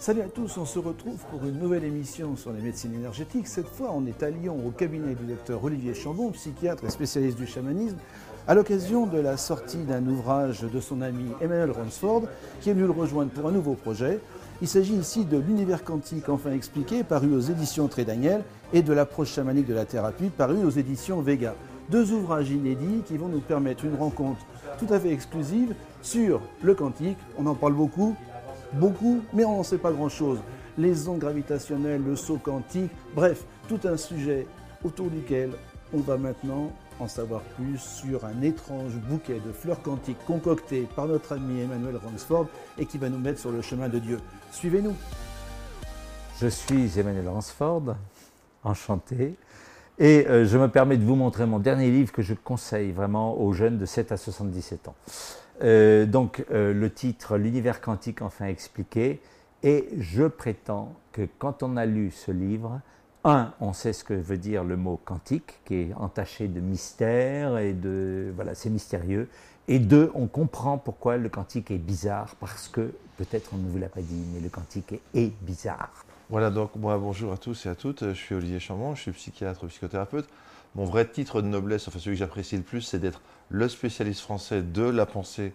Salut à tous, on se retrouve pour une nouvelle émission sur les médecines énergétiques. Cette fois, on est à Lyon au cabinet du docteur Olivier Chambon, psychiatre et spécialiste du chamanisme, à l'occasion de la sortie d'un ouvrage de son ami Emmanuel Ransford, qui est venu le rejoindre pour un nouveau projet. Il s'agit ici de l'univers quantique enfin expliqué, paru aux éditions Très Daniel, et de l'approche chamanique de la thérapie, paru aux éditions Vega. Deux ouvrages inédits qui vont nous permettre une rencontre tout à fait exclusive sur le quantique. On en parle beaucoup, beaucoup, mais on n'en sait pas grand-chose. Les ondes gravitationnelles, le saut quantique, bref, tout un sujet autour duquel on va maintenant en savoir plus sur un étrange bouquet de fleurs quantiques concocté par notre ami Emmanuel Ransford et qui va nous mettre sur le chemin de Dieu. Suivez-nous. Je suis Emmanuel Ransford, enchanté. Et euh, je me permets de vous montrer mon dernier livre que je conseille vraiment aux jeunes de 7 à 77 ans. Euh, donc euh, le titre L'univers quantique enfin expliqué. Et je prétends que quand on a lu ce livre, un, on sait ce que veut dire le mot quantique, qui est entaché de mystère et de voilà, c'est mystérieux. Et deux, on comprend pourquoi le quantique est bizarre, parce que peut-être on ne vous l'a pas dit, mais le quantique est, bizarre. Voilà, donc moi bonjour à tous et à toutes, je suis Olivier Chambon, je suis psychiatre, psychothérapeute. Mon vrai titre de noblesse, enfin celui que j'apprécie le plus, c'est d'être le spécialiste français de la pensée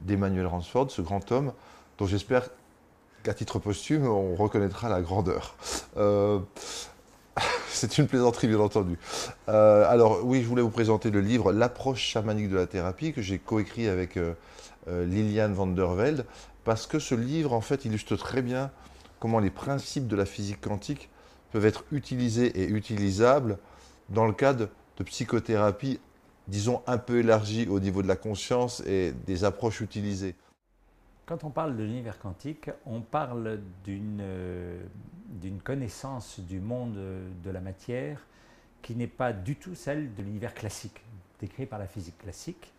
d'Emmanuel Ransford, ce grand homme, dont j'espère qu'à titre posthume, on reconnaîtra la grandeur. Euh, c'est une plaisanterie, bien entendu. Euh, alors, oui, je voulais vous présenter le livre L'approche chamanique de la thérapie, que j'ai coécrit avec euh, Liliane van der Velde, parce que ce livre, en fait, illustre très bien comment les principes de la physique quantique peuvent être utilisés et utilisables dans le cadre de psychothérapie disons, un peu élargi au niveau de la conscience et des approches utilisées. Quand on parle de l'univers quantique, on parle euh, d'une connaissance du monde de la matière qui n'est pas du tout celle de l'univers classique, décrit par la physique classique.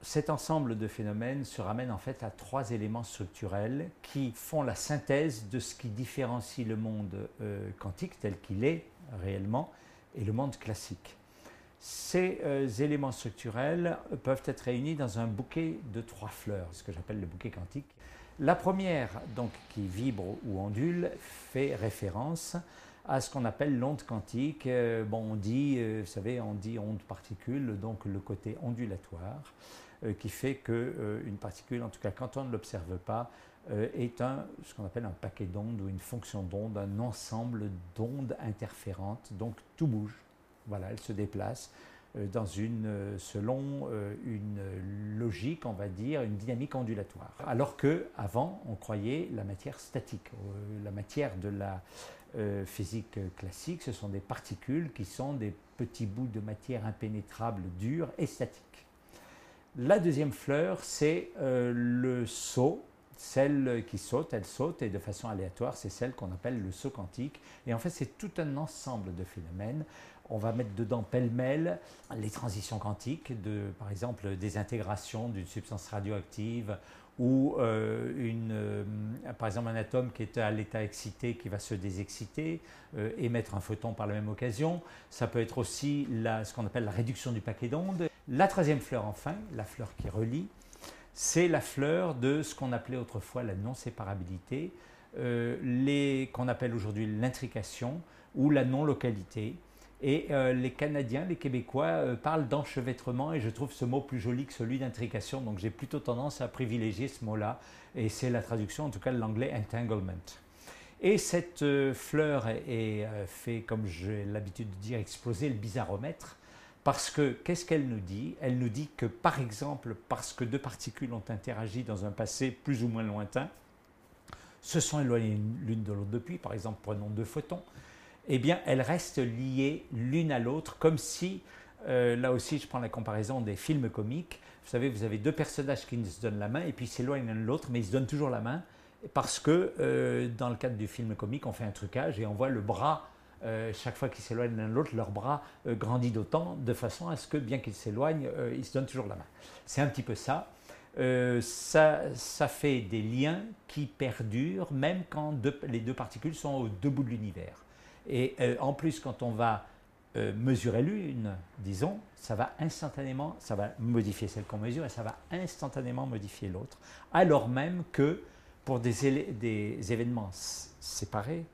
Cet ensemble de phénomènes se ramène en fait à trois éléments structurels qui font la synthèse de ce qui différencie le monde euh, quantique tel qu'il est réellement et le monde classique. Ces euh, éléments structurels peuvent être réunis dans un bouquet de trois fleurs, ce que j'appelle le bouquet quantique. La première, donc, qui vibre ou ondule, fait référence à ce qu'on appelle l'onde quantique. Euh, bon, on dit, euh, vous savez, on dit onde particule, donc le côté ondulatoire, qui fait qu'une particule, en tout cas quand on ne l'observe pas, est un, ce qu'on appelle un paquet d'ondes ou une fonction d'onde, un ensemble d'ondes interférentes, donc tout bouge. Voilà, elle se déplace euh, dans une, euh, selon euh, une logique, on va dire, une dynamique ondulatoire. Alors que avant, on croyait la matière statique. La matière de la physique classique, ce sont des particules qui sont des petits bouts de matière impénétrable, dure et statique. La deuxième fleur, c'est le saut. Celle qui saute, elle saute et de façon aléatoire, c'est celle qu'on appelle le saut quantique. Et en fait, c'est tout un ensemble de phénomènes on va mettre dedans pêle-mêle les transitions quantiques, de, par exemple des intégrations d'une substance radioactive ou euh, une, euh, par exemple un atome qui est à l'état excité qui va se désexciter, euh, émettre un photon par la même occasion. Ça peut être aussi ce qu'on appelle la réduction du paquet d'ondes. La troisième fleur enfin, la fleur qui relie, c'est la fleur de ce qu'on appelait autrefois la non-séparabilité, qu'on appelle aujourd'hui l'intrication ou la non-localité. Et euh, les Canadiens, les Québécois euh, parlent d'enchevêtrement et je trouve ce mot plus joli que celui d'intrication. Donc j'ai plutôt tendance à privilégier ce mot-là. Et c'est la traduction, en tout cas de l'anglais entanglement. Et cette euh, fleur est, fait, comme j'ai l'habitude de dire, exploser le bizarromètre. Parce que qu'est-ce qu'elle nous dit? Elle nous dit que par exemple, parce que deux particules ont interagi dans un passé plus ou moins lointain, se sont éloignées l'une de l'autre depuis, par exemple prenons deux photons, eh bien, elles restent liées l'une à l'autre, comme si, euh, là aussi, je prends la comparaison des films comiques. Vous savez, vous avez deux personnages qui se donnent la main et puis s'éloignent l'un de l'autre, mais ils se donnent toujours la main parce que euh, dans le cadre du film comique, on fait un trucage et on voit le bras. Euh, chaque fois qu'ils s'éloignent l'un de l'autre, leur bras grandit d'autant, de façon à ce que, bien qu'ils s'éloignent, ils se donnent toujours la main. C'est un petit peu ça. ça, ça fait des liens qui perdurent même quand les deux particules sont au deux bouts de l'univers. Et euh, en plus, quand on va euh, mesurer l'une, disons, ça va instantanément, ça va modifier celle qu'on mesure et ça va instantanément modifier l'autre. Alors même que pour des événements séparés,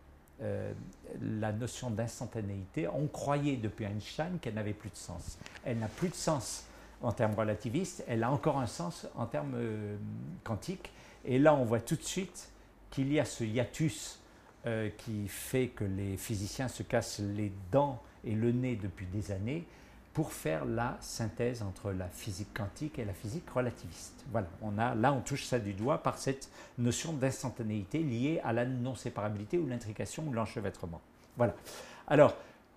euh, la notion d'instantanéité, on croyait depuis Einstein qu'elle n'avait plus de sens. Elle n'a plus de sens en termes relativistes, elle a encore un sens en termes euh, quantiques. Et là, on voit tout de suite qu'il y a ce hiatus euh, qui fait que les physiciens se cassent les dents et le nez depuis des années pour faire la synthèse entre la physique quantique et la physique relativiste. Voilà, on a, là on touche ça du doigt par cette notion d'instantanéité liée à la non-séparabilité ou l'intrication ou l'enchevêtrement. Voilà. Alors,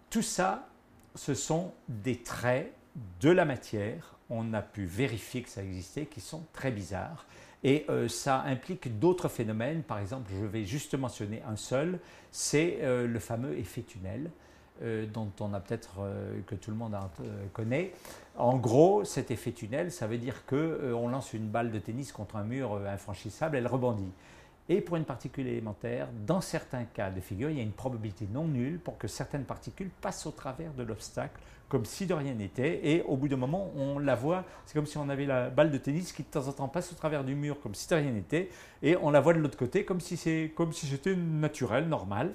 tout ça, ce sont des traits de la matière, on a pu vérifier que ça existait, qui sont très bizarres. Et euh, ça implique d'autres phénomènes. Par exemple, je vais juste mentionner un seul, c'est euh, le fameux effet tunnel. Euh, dont on a peut-être euh, que tout le monde euh, connaît. En gros, cet effet tunnel, ça veut dire que on lance une balle de tennis contre un mur infranchissable, elle rebondit. Et pour une particule élémentaire, dans certains cas de figure, il y a une probabilité non nulle pour que certaines particules passent au travers de l'obstacle, comme si de rien n'était. Et au bout d'un moment, on la voit, c'est comme si on avait la balle de tennis qui de temps en temps passe au travers du mur, comme si de rien n'était. Et on la voit de l'autre côté, comme si c'était naturel, normal.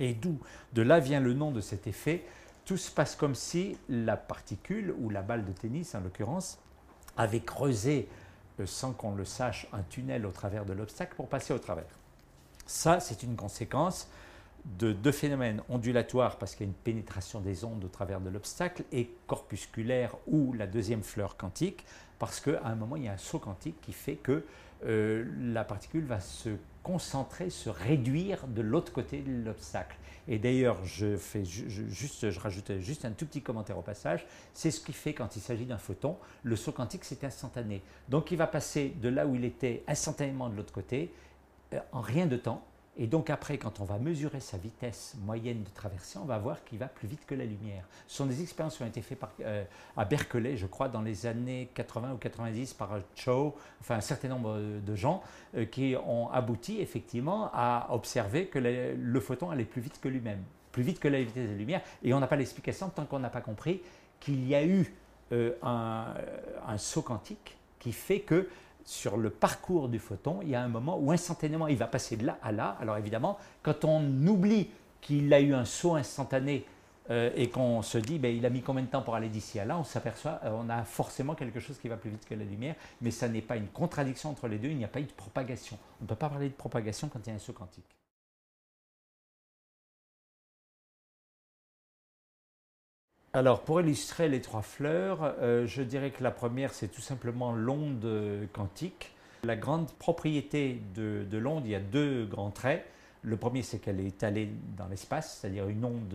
Et d'où de là vient le nom de cet effet. Tout se passe comme si la particule, ou la balle de tennis en l'occurrence, avait creusé, euh, sans qu'on le sache, un tunnel au travers de l'obstacle pour passer au travers. Ça, c'est une conséquence de deux phénomènes ondulatoires parce qu'il y a une pénétration des ondes au travers de l'obstacle et corpusculaire ou la deuxième fleur quantique parce qu'à un moment il y a un saut quantique qui fait que euh, la particule va se concentrer, se réduire de l'autre côté de l'obstacle. Et d'ailleurs, je, fais juste, je rajoute juste un tout petit commentaire au passage. C'est ce qui fait quand il s'agit d'un photon, le saut quantique c'est instantané. Donc il va passer de là où il était instantanément de l'autre côté euh, en rien de temps et donc après, quand on va mesurer sa vitesse moyenne de traversée, on va voir qu'il va plus vite que la lumière. Ce sont des expériences qui ont été faites euh, à Berkeley, je crois, dans les années 80 ou 90 par Cho, enfin un certain nombre de gens, euh, qui ont abouti effectivement à observer que le, photon allait plus vite que lui-même, plus vite que la vitesse de la lumière. Et on n'a pas l'explication tant qu'on n'a pas compris qu'il y a eu euh, un, un saut quantique qui fait que sur le parcours du photon, il y a un moment où instantanément il va passer de là à là. Alors évidemment, quand on oublie qu'il a eu un saut instantané euh, et qu'on se dit ben, il a mis combien de temps pour aller d'ici à là, on s'aperçoit euh, on a forcément quelque chose qui va plus vite que la lumière, mais ça n'est pas une contradiction entre les deux, il n'y a pas eu de propagation. On ne peut pas parler de propagation quand il y a un saut quantique. Alors, pour illustrer les trois fleurs, euh, je dirais que la première, c'est tout simplement l'onde quantique. La grande propriété de, l'onde, il y a deux grands traits. Le premier, c'est qu'elle est étalée dans l'espace, c'est-à-dire une onde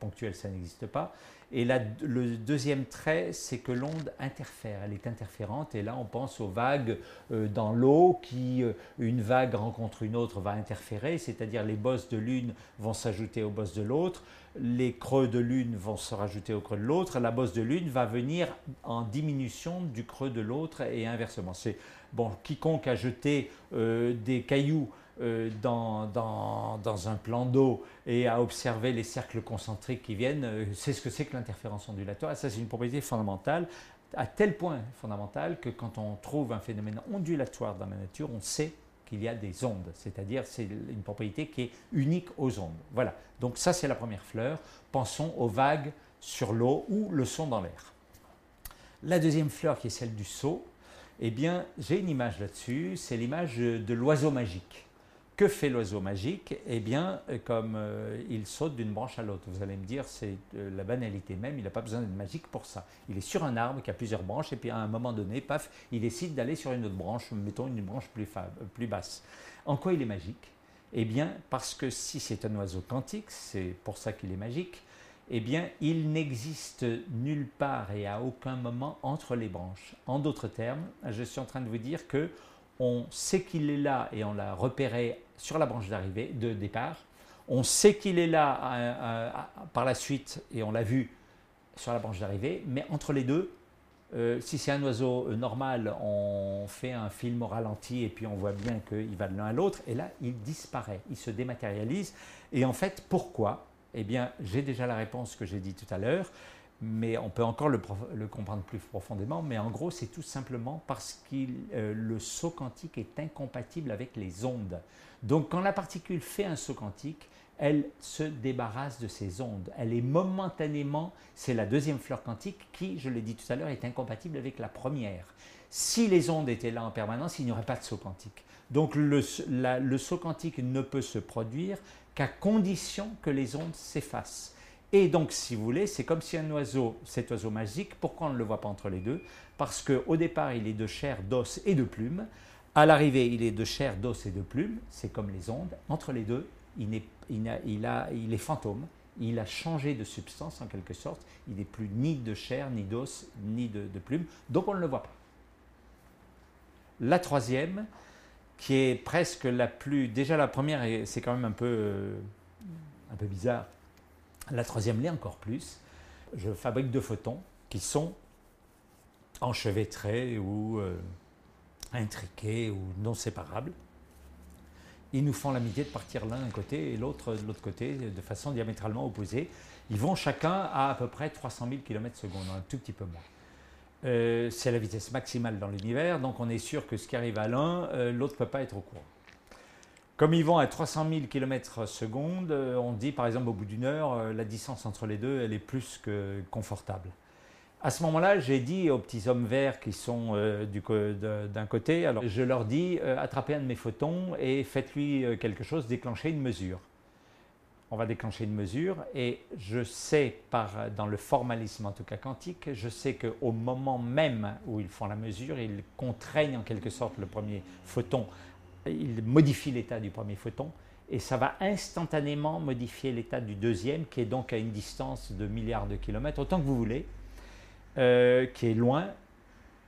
ponctuelle, ça n'existe pas. Et le deuxième trait, c'est que l'onde interfère, elle est interférente. Et là, on pense aux vagues euh, dans l'eau, qui, euh, une vague rencontre une autre, va interférer, c'est-à-dire les bosses de l'une vont s'ajouter aux bosses de l'autre les creux de l'une vont se rajouter au creux de l'autre, la bosse de l'une va venir en diminution du creux de l'autre et inversement. C'est bon, quiconque a jeté euh, des cailloux euh, dans, un plan d'eau et a observé les cercles concentriques qui viennent, euh, c'est ce que c'est que l'interférence ondulatoire. Ça, c'est une propriété fondamentale, à tel point fondamentale que quand on trouve un phénomène ondulatoire dans la nature, on sait qu'il y a des ondes, c'est-à-dire c'est une propriété qui est unique aux ondes. Voilà, donc ça c'est la première fleur. Pensons aux vagues sur l'eau ou le son dans l'air. La deuxième fleur qui est celle du saut, eh bien j'ai une image là-dessus, c'est l'image de l'oiseau magique. Que fait l'oiseau magique? Eh bien, euh, comme euh, il saute d'une branche à l'autre. Vous allez me dire, c'est euh, la banalité même, il n'a pas besoin d'être magique pour ça. Il est sur un arbre qui a plusieurs branches, et puis à un moment donné, paf, il décide d'aller sur une autre branche, mettons une branche plus, plus basse. En quoi il est magique? Eh bien, parce que si c'est un oiseau quantique, c'est pour ça qu'il est magique, eh bien, il n'existe nulle part et à aucun moment entre les branches. En d'autres termes, je suis en train de vous dire que on sait qu'il est là et on l'a repéré sur la branche d'arrivée, de départ. On sait qu'il est là euh, euh, par la suite et on l'a vu sur la branche d'arrivée, mais entre les deux, euh, si c'est un oiseau normal, on fait un film au ralenti et puis on voit bien qu'il va de l'un à l'autre, et là, il disparaît, il se dématérialise. Et en fait, pourquoi? Eh bien, j'ai déjà la réponse que j'ai dit tout à l'heure. Mais on peut encore le, comprendre plus profondément, mais en gros, c'est tout simplement parce que euh, le saut quantique est incompatible avec les ondes. Donc quand la particule fait un saut quantique, elle se débarrasse de ces ondes. Elle est momentanément, c'est la deuxième fleur quantique qui, je l'ai dit tout à l'heure, est incompatible avec la première. Si les ondes étaient là en permanence, il n'y aurait pas de saut quantique. Donc le, le saut quantique ne peut se produire qu'à condition que les ondes s'effacent. Et donc, si vous voulez, c'est comme si un oiseau, cet oiseau magique, pourquoi on ne le voit pas entre les deux? Parce qu'au départ, il est de chair, d'os et de plumes. À l'arrivée, il est de chair, d'os et de plumes. C'est comme les ondes. Entre les deux, il, est, il, a, il, est fantôme. Il a changé de substance en quelque sorte. Il n'est plus ni de chair, ni d'os, ni de, de plumes. Donc, on ne le voit pas. La troisième, qui est presque la plus. Déjà, la première, c'est quand même un peu, euh, un peu bizarre la troisième l'est encore plus. Je fabrique deux photons qui sont enchevêtrés ou euh, intriqués ou non séparables. Ils nous font l'amitié de partir l'un d'un côté et l'autre de l'autre côté de façon diamétralement opposée. Ils vont chacun à à peu près 300 000 km s un tout petit peu moins. Euh, c'est la vitesse maximale dans l'univers, donc on est sûr que ce qui arrive à l'un, euh, l'autre ne peut pas être au courant. Comme ils vont à 300 000 km seconde, euh, on dit par exemple au bout d'une heure, euh, la distance entre les deux, elle est plus que confortable. À ce moment-là, j'ai dit aux petits hommes verts qui sont euh, d'un côté, alors je leur dis attrapez un de mes photons et faites-lui quelque chose, déclenchez une mesure. On va déclencher une mesure et je sais, dans le formalisme en tout cas quantique, je sais qu'au moment même où ils font la mesure, ils contraignent en quelque sorte le premier photon il modifie l'état du premier photon et ça va instantanément modifier l'état du deuxième, qui est donc à une distance de milliards de kilomètres, autant que vous voulez, euh, qui est loin,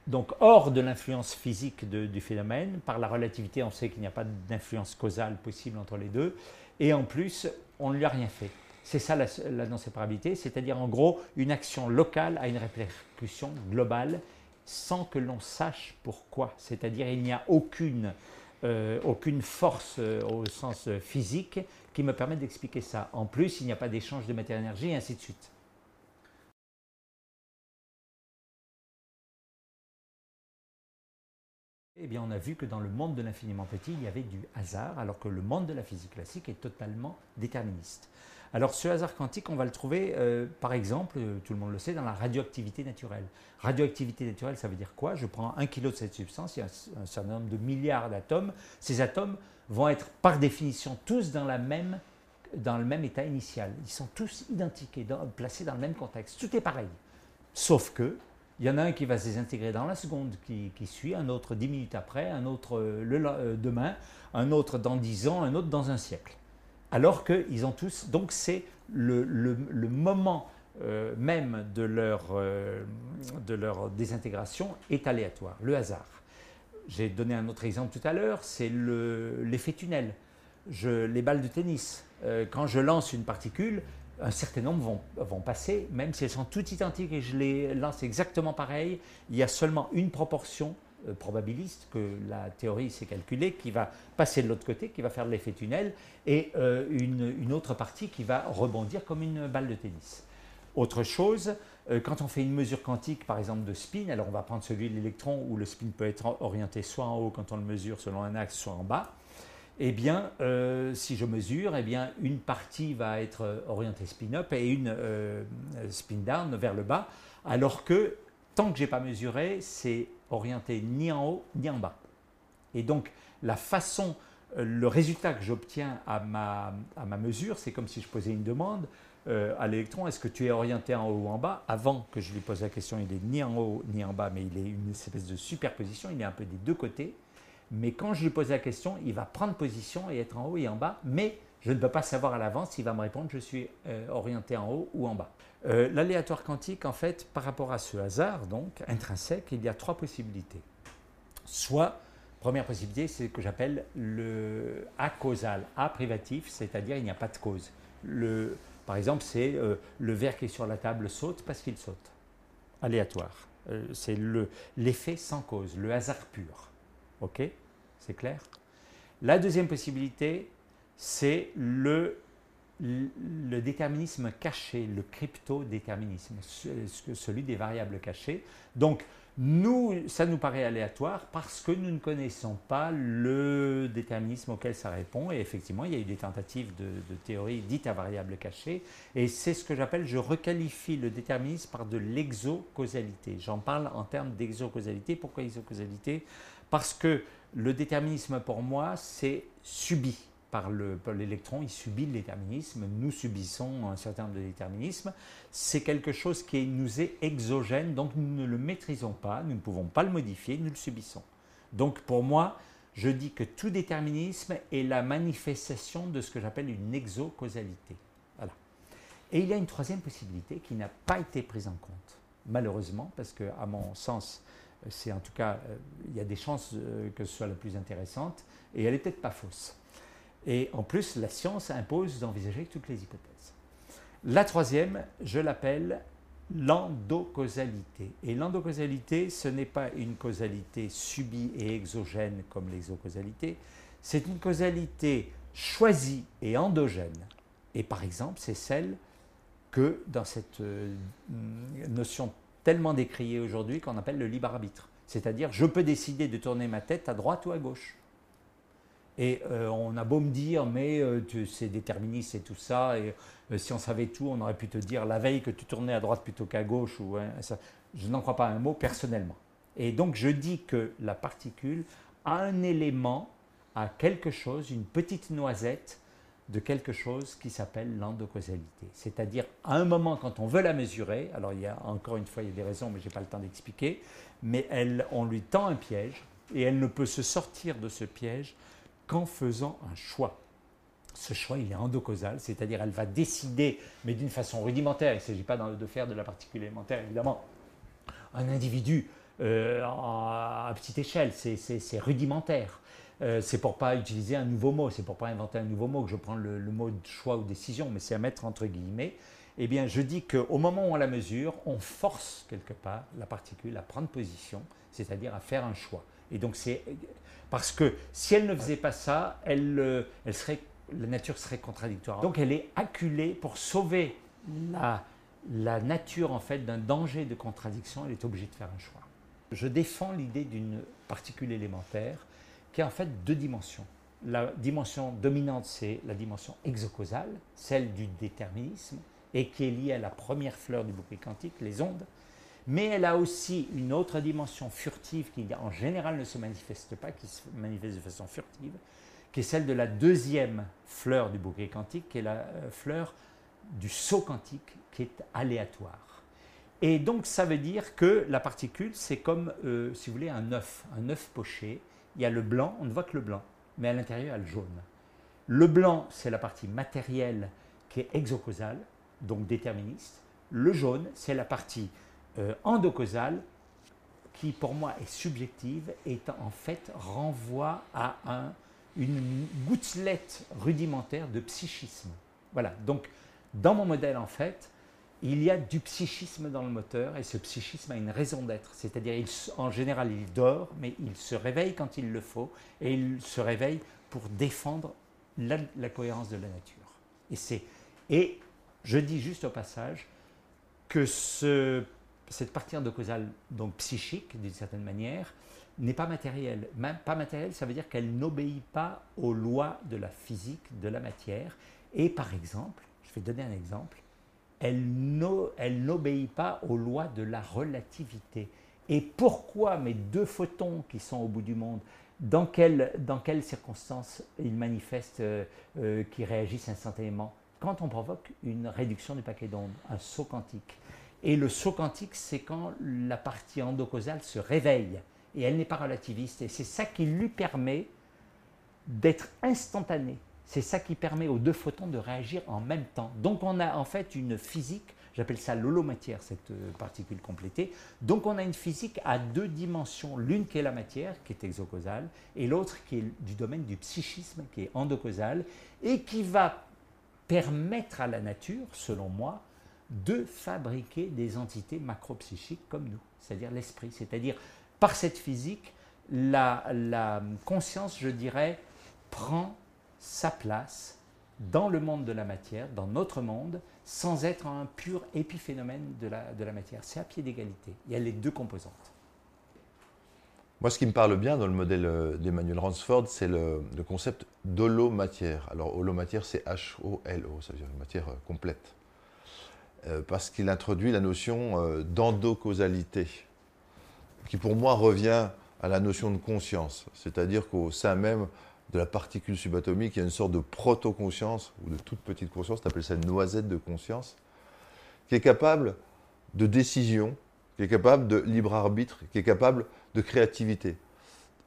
donc hors de l'influence physique du phénomène. Par la relativité, on sait qu'il n'y a pas d'influence causale possible entre les deux, et en plus, on ne lui a rien fait. C'est ça la, non-séparabilité, c'est-à-dire en gros une action locale a une répercussion globale sans que l'on sache pourquoi. C'est-à-dire il n'y a aucune euh, aucune force euh, au sens euh, physique qui me permette d'expliquer ça. En plus, il n'y a pas d'échange de matière-énergie, et ainsi de suite. Eh bien, on a vu que dans le monde de l'infiniment petit, il y avait du hasard, alors que le monde de la physique classique est totalement déterministe. Alors ce hasard quantique, on va le trouver, euh, par exemple, euh, tout le monde le sait, dans la radioactivité naturelle. Radioactivité naturelle, ça veut dire quoi? Je prends un kilo de cette substance, il y a un, certain nombre de milliards d'atomes. Ces atomes vont être par définition tous dans, le même état initial. Ils sont tous identiques placés dans le même contexte. Tout est pareil. Sauf que il y en a un qui va se désintégrer dans la seconde qui, suit, un autre dix minutes après, un autre euh, demain, un autre dans dix ans, un autre dans un siècle alors qu'ils ont tous. Donc c'est le, moment euh, même de leur, euh, de leur désintégration est aléatoire, le hasard. J'ai donné un autre exemple tout à l'heure, c'est l'effet tunnel. les balles de tennis, euh, quand je lance une particule, un certain nombre vont, vont, passer, même si elles sont toutes identiques et je les lance exactement pareil, il y a seulement une proportion probabiliste que la théorie s'est calculée, qui va passer de l'autre côté, qui va faire de l'effet tunnel, et euh, une, autre partie qui va rebondir comme une balle de tennis. Autre chose, euh, quand on fait une mesure quantique, par exemple de spin, alors on va prendre celui de l'électron où le spin peut être orienté soit en haut quand on le mesure selon un axe, soit en bas. Eh bien, si je mesure, eh bien, une partie va être orientée spin-up et une spin-down vers le bas, alors que tant que je n'ai pas mesuré, c'est orienté ni en haut ni en bas. Et donc, la façon, euh, le résultat que j'obtiens à ma, à ma mesure, c'est comme si je posais une demande euh, à l'électron est-ce que tu es orienté en haut ou en bas? Avant que je lui pose la question, il est ni en haut ni en bas, mais il est une espèce de superposition, il est un peu des deux côtés. Mais quand je lui pose la question, il va prendre position et être en haut et en bas, mais je ne peux pas savoir à l'avance s'il va me répondre je suis euh, orienté en haut ou en bas. Euh, l'aléatoire quantique, en fait, par rapport à ce hasard, donc intrinsèque, il y a trois possibilités. Soit, première possibilité, c'est ce que j'appelle le A causal, A privatif, c'est-à-dire il n'y a pas de cause. Le, par exemple, c'est euh, le verre qui est sur la table saute parce qu'il saute. Aléatoire. c'est l'effet sans cause, le hasard pur. OK? C'est clair? La deuxième possibilité, c'est le déterminisme caché, le crypto-déterminisme, celui des variables cachées. Donc, nous, ça nous paraît aléatoire parce que nous ne connaissons pas le déterminisme auquel ça répond. Et effectivement, il y a eu des tentatives de, théorie dites à variables cachées. Et c'est ce que j'appelle, je requalifie le déterminisme par de l'exocausalité. J'en parle en termes d'exocausalité. Pourquoi exocausalité? Parce que le déterminisme, pour moi, c'est subi par l'électron, il subit le déterminisme, nous subissons un certain nombre de déterminismes. C'est quelque chose qui nous est exogène, donc nous ne le maîtrisons pas, nous ne pouvons pas le modifier, nous le subissons. Donc pour moi, je dis que tout déterminisme est la manifestation de ce que j'appelle une exocausalité. Voilà. Et il y a une troisième possibilité qui n'a pas été prise en compte, malheureusement, parce que à mon sens, c'est en tout cas, euh, il y a des chances euh, que ce soit la plus intéressante, et elle n'est peut-être pas fausse. Et en plus, la science impose d'envisager toutes les hypothèses. La troisième, je l'appelle l'endocausalité. Et l'endocausalité, ce n'est pas une causalité subie et exogène comme l'exocausalité, c'est une causalité choisie et endogène. Et par exemple, c'est celle que dans cette euh, notion tellement décriée aujourd'hui qu'on appelle le libre arbitre. C'est-à-dire, je peux décider de tourner ma tête à droite ou à gauche. Et euh, on a beau me dire, mais euh, c'est déterministe et tout ça, et euh, si on savait tout, on aurait pu te dire la veille que tu tournais à droite plutôt qu'à gauche. Ou, hein, je n'en crois pas un mot personnellement. Et donc je dis que la particule a un élément, a quelque chose, une petite noisette de quelque chose qui s'appelle l'endocausalité. C'est-à-dire, à un moment, quand on veut la mesurer, alors il y a encore une fois, il y a des raisons, mais je n'ai pas le temps d'expliquer, mais elle, on lui tend un piège, et elle ne peut se sortir de ce piège qu'en faisant un choix. Ce choix, il est endocausal, c'est-à-dire elle va décider, mais d'une façon rudimentaire. Il ne s'agit pas de faire de la particule élémentaire, évidemment. Un individu euh, à petite échelle, c'est rudimentaire. Euh, c'est pour pas utiliser un nouveau mot, c'est pour pas inventer un nouveau mot que je prends le, mot choix ou décision, mais c'est à mettre entre guillemets. Eh bien, je dis qu'au moment où on la mesure, on force quelque part la particule à prendre position, c'est-à-dire à faire un choix. Et donc, c'est parce que si elle ne faisait pas ça, elle, euh, elle serait, la nature serait contradictoire. Donc elle est acculée pour sauver la, la nature en fait d'un danger de contradiction. Elle est obligée de faire un choix. Je défends l'idée d'une particule élémentaire qui a en fait deux dimensions. La dimension dominante, c'est la dimension exocausale, celle du déterminisme, et qui est liée à la première fleur du bouquet quantique, les ondes mais elle a aussi une autre dimension furtive qui en général ne se manifeste pas, qui se manifeste de façon furtive, qui est celle de la deuxième fleur du bouquet quantique, qui est la euh, fleur du saut quantique, qui est aléatoire. Et donc ça veut dire que la particule, c'est comme, euh, si vous voulez, un œuf, un œuf poché. Il y a le blanc, on ne voit que le blanc, mais à l'intérieur, il y a le jaune. Le blanc, c'est la partie matérielle qui est exocausale, donc déterministe. Le jaune, c'est la partie euh, endocausale qui pour moi est subjective et en fait renvoie à un, une gouttelette rudimentaire de psychisme. Voilà, donc dans mon modèle en fait, il y a du psychisme dans le moteur et ce psychisme a une raison d'être. C'est-à-dire, en général, il dort, mais il se réveille quand il le faut et il se réveille pour défendre la, cohérence de la nature. Et, et je dis juste au passage que ce cette partie endocausale, donc psychique d'une certaine manière, n'est pas matérielle. Même pas matérielle, ça veut dire qu'elle n'obéit pas aux lois de la physique, de la matière. Et par exemple, je vais donner un exemple, elle n'obéit pas aux lois de la relativité. Et pourquoi mes deux photons qui sont au bout du monde, dans, quelles circonstances ils manifestent, euh, euh, qui réagissent instantanément Quand on provoque une réduction du paquet d'ondes, un saut quantique. Et le saut quantique, c'est quand la partie endocausale se réveille et elle n'est pas relativiste. Et c'est ça qui lui permet d'être instantané. C'est ça qui permet aux deux photons de réagir en même temps. Donc on a en fait une physique, j'appelle ça l'holomatière, cette euh, particule complétée. Donc on a une physique à deux dimensions, l'une qui est la matière, qui est exocausale, et l'autre qui est du domaine du psychisme, qui est endocausal, et qui va permettre à la nature, selon moi, de fabriquer des entités macropsychiques comme nous, c'est-à-dire l'esprit. C'est-à-dire, par cette physique, la, conscience, je dirais, prend sa place dans le monde de la matière, dans notre monde, sans être un pur épiphénomène de la, matière. C'est à pied d'égalité. Il y a les deux composantes. Moi, ce qui me parle bien dans le modèle euh, d'Emmanuel Ransford, c'est le, concept d'holomatière. Alors, holomatière, c'est H-O-L-O, ça veut dire une matière euh, complète. Euh, parce qu'il introduit la notion d'endocausalité, qui pour moi revient à la notion de conscience. C'est-à-dire qu'au sein même de la particule subatomique, il y a une sorte de proto-conscience, ou de toute petite conscience, on appelle ça une noisette de conscience, qui est capable de décision, qui est capable de libre arbitre, qui est capable de créativité,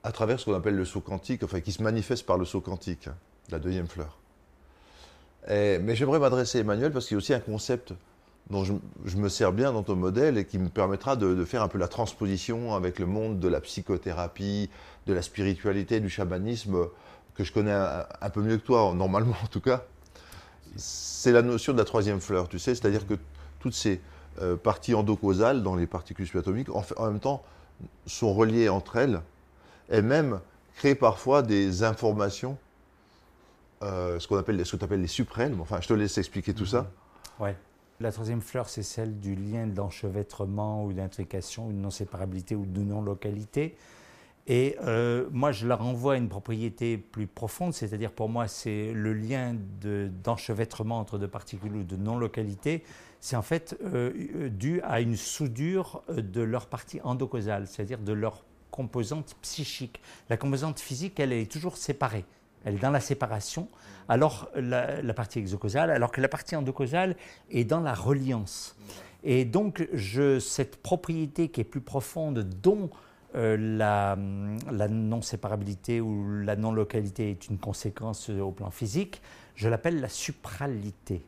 à travers ce qu'on appelle le saut quantique, enfin qui se manifeste par le saut quantique, la deuxième fleur. mais j'aimerais m'adresser à Emmanuel parce qu'il y a aussi un concept dont je, me sers bien dans ton modèle et qui me permettra de, faire un peu la transposition avec le monde de la psychothérapie, de la spiritualité, du chamanisme, que je connais un, peu mieux que toi, normalement en tout cas. C'est la notion de la troisième fleur, tu sais, c'est-à-dire que toutes ces euh, parties endocausales dans les particules subatomiques, en, même temps, sont reliées entre elles et même créent parfois des informations, euh, ce qu'on appelle, ce que tu appelles les suprêmes. Enfin, je te laisse expliquer tout ça. Ouais. La troisième fleur, c'est celle du lien d'enchevêtrement ou d'intrication, ou de non-séparabilité ou de non-localité. Et euh, moi, je la renvoie à une propriété plus profonde, c'est-à-dire pour moi, c'est le lien d'enchevêtrement entre deux particules ou de non-localité c'est en fait euh, euh, dû à une soudure de leur partie endocausale, c'est-à-dire de leur composante psychique. La composante physique, elle est toujours séparée. Elle est dans la séparation, alors la, partie exocausale, alors que la partie endocausale est dans la reliance. Et donc, cette propriété qui est plus profonde, dont la, la non-séparabilité ou la non-localité est une conséquence au plan physique, je l'appelle la supralité.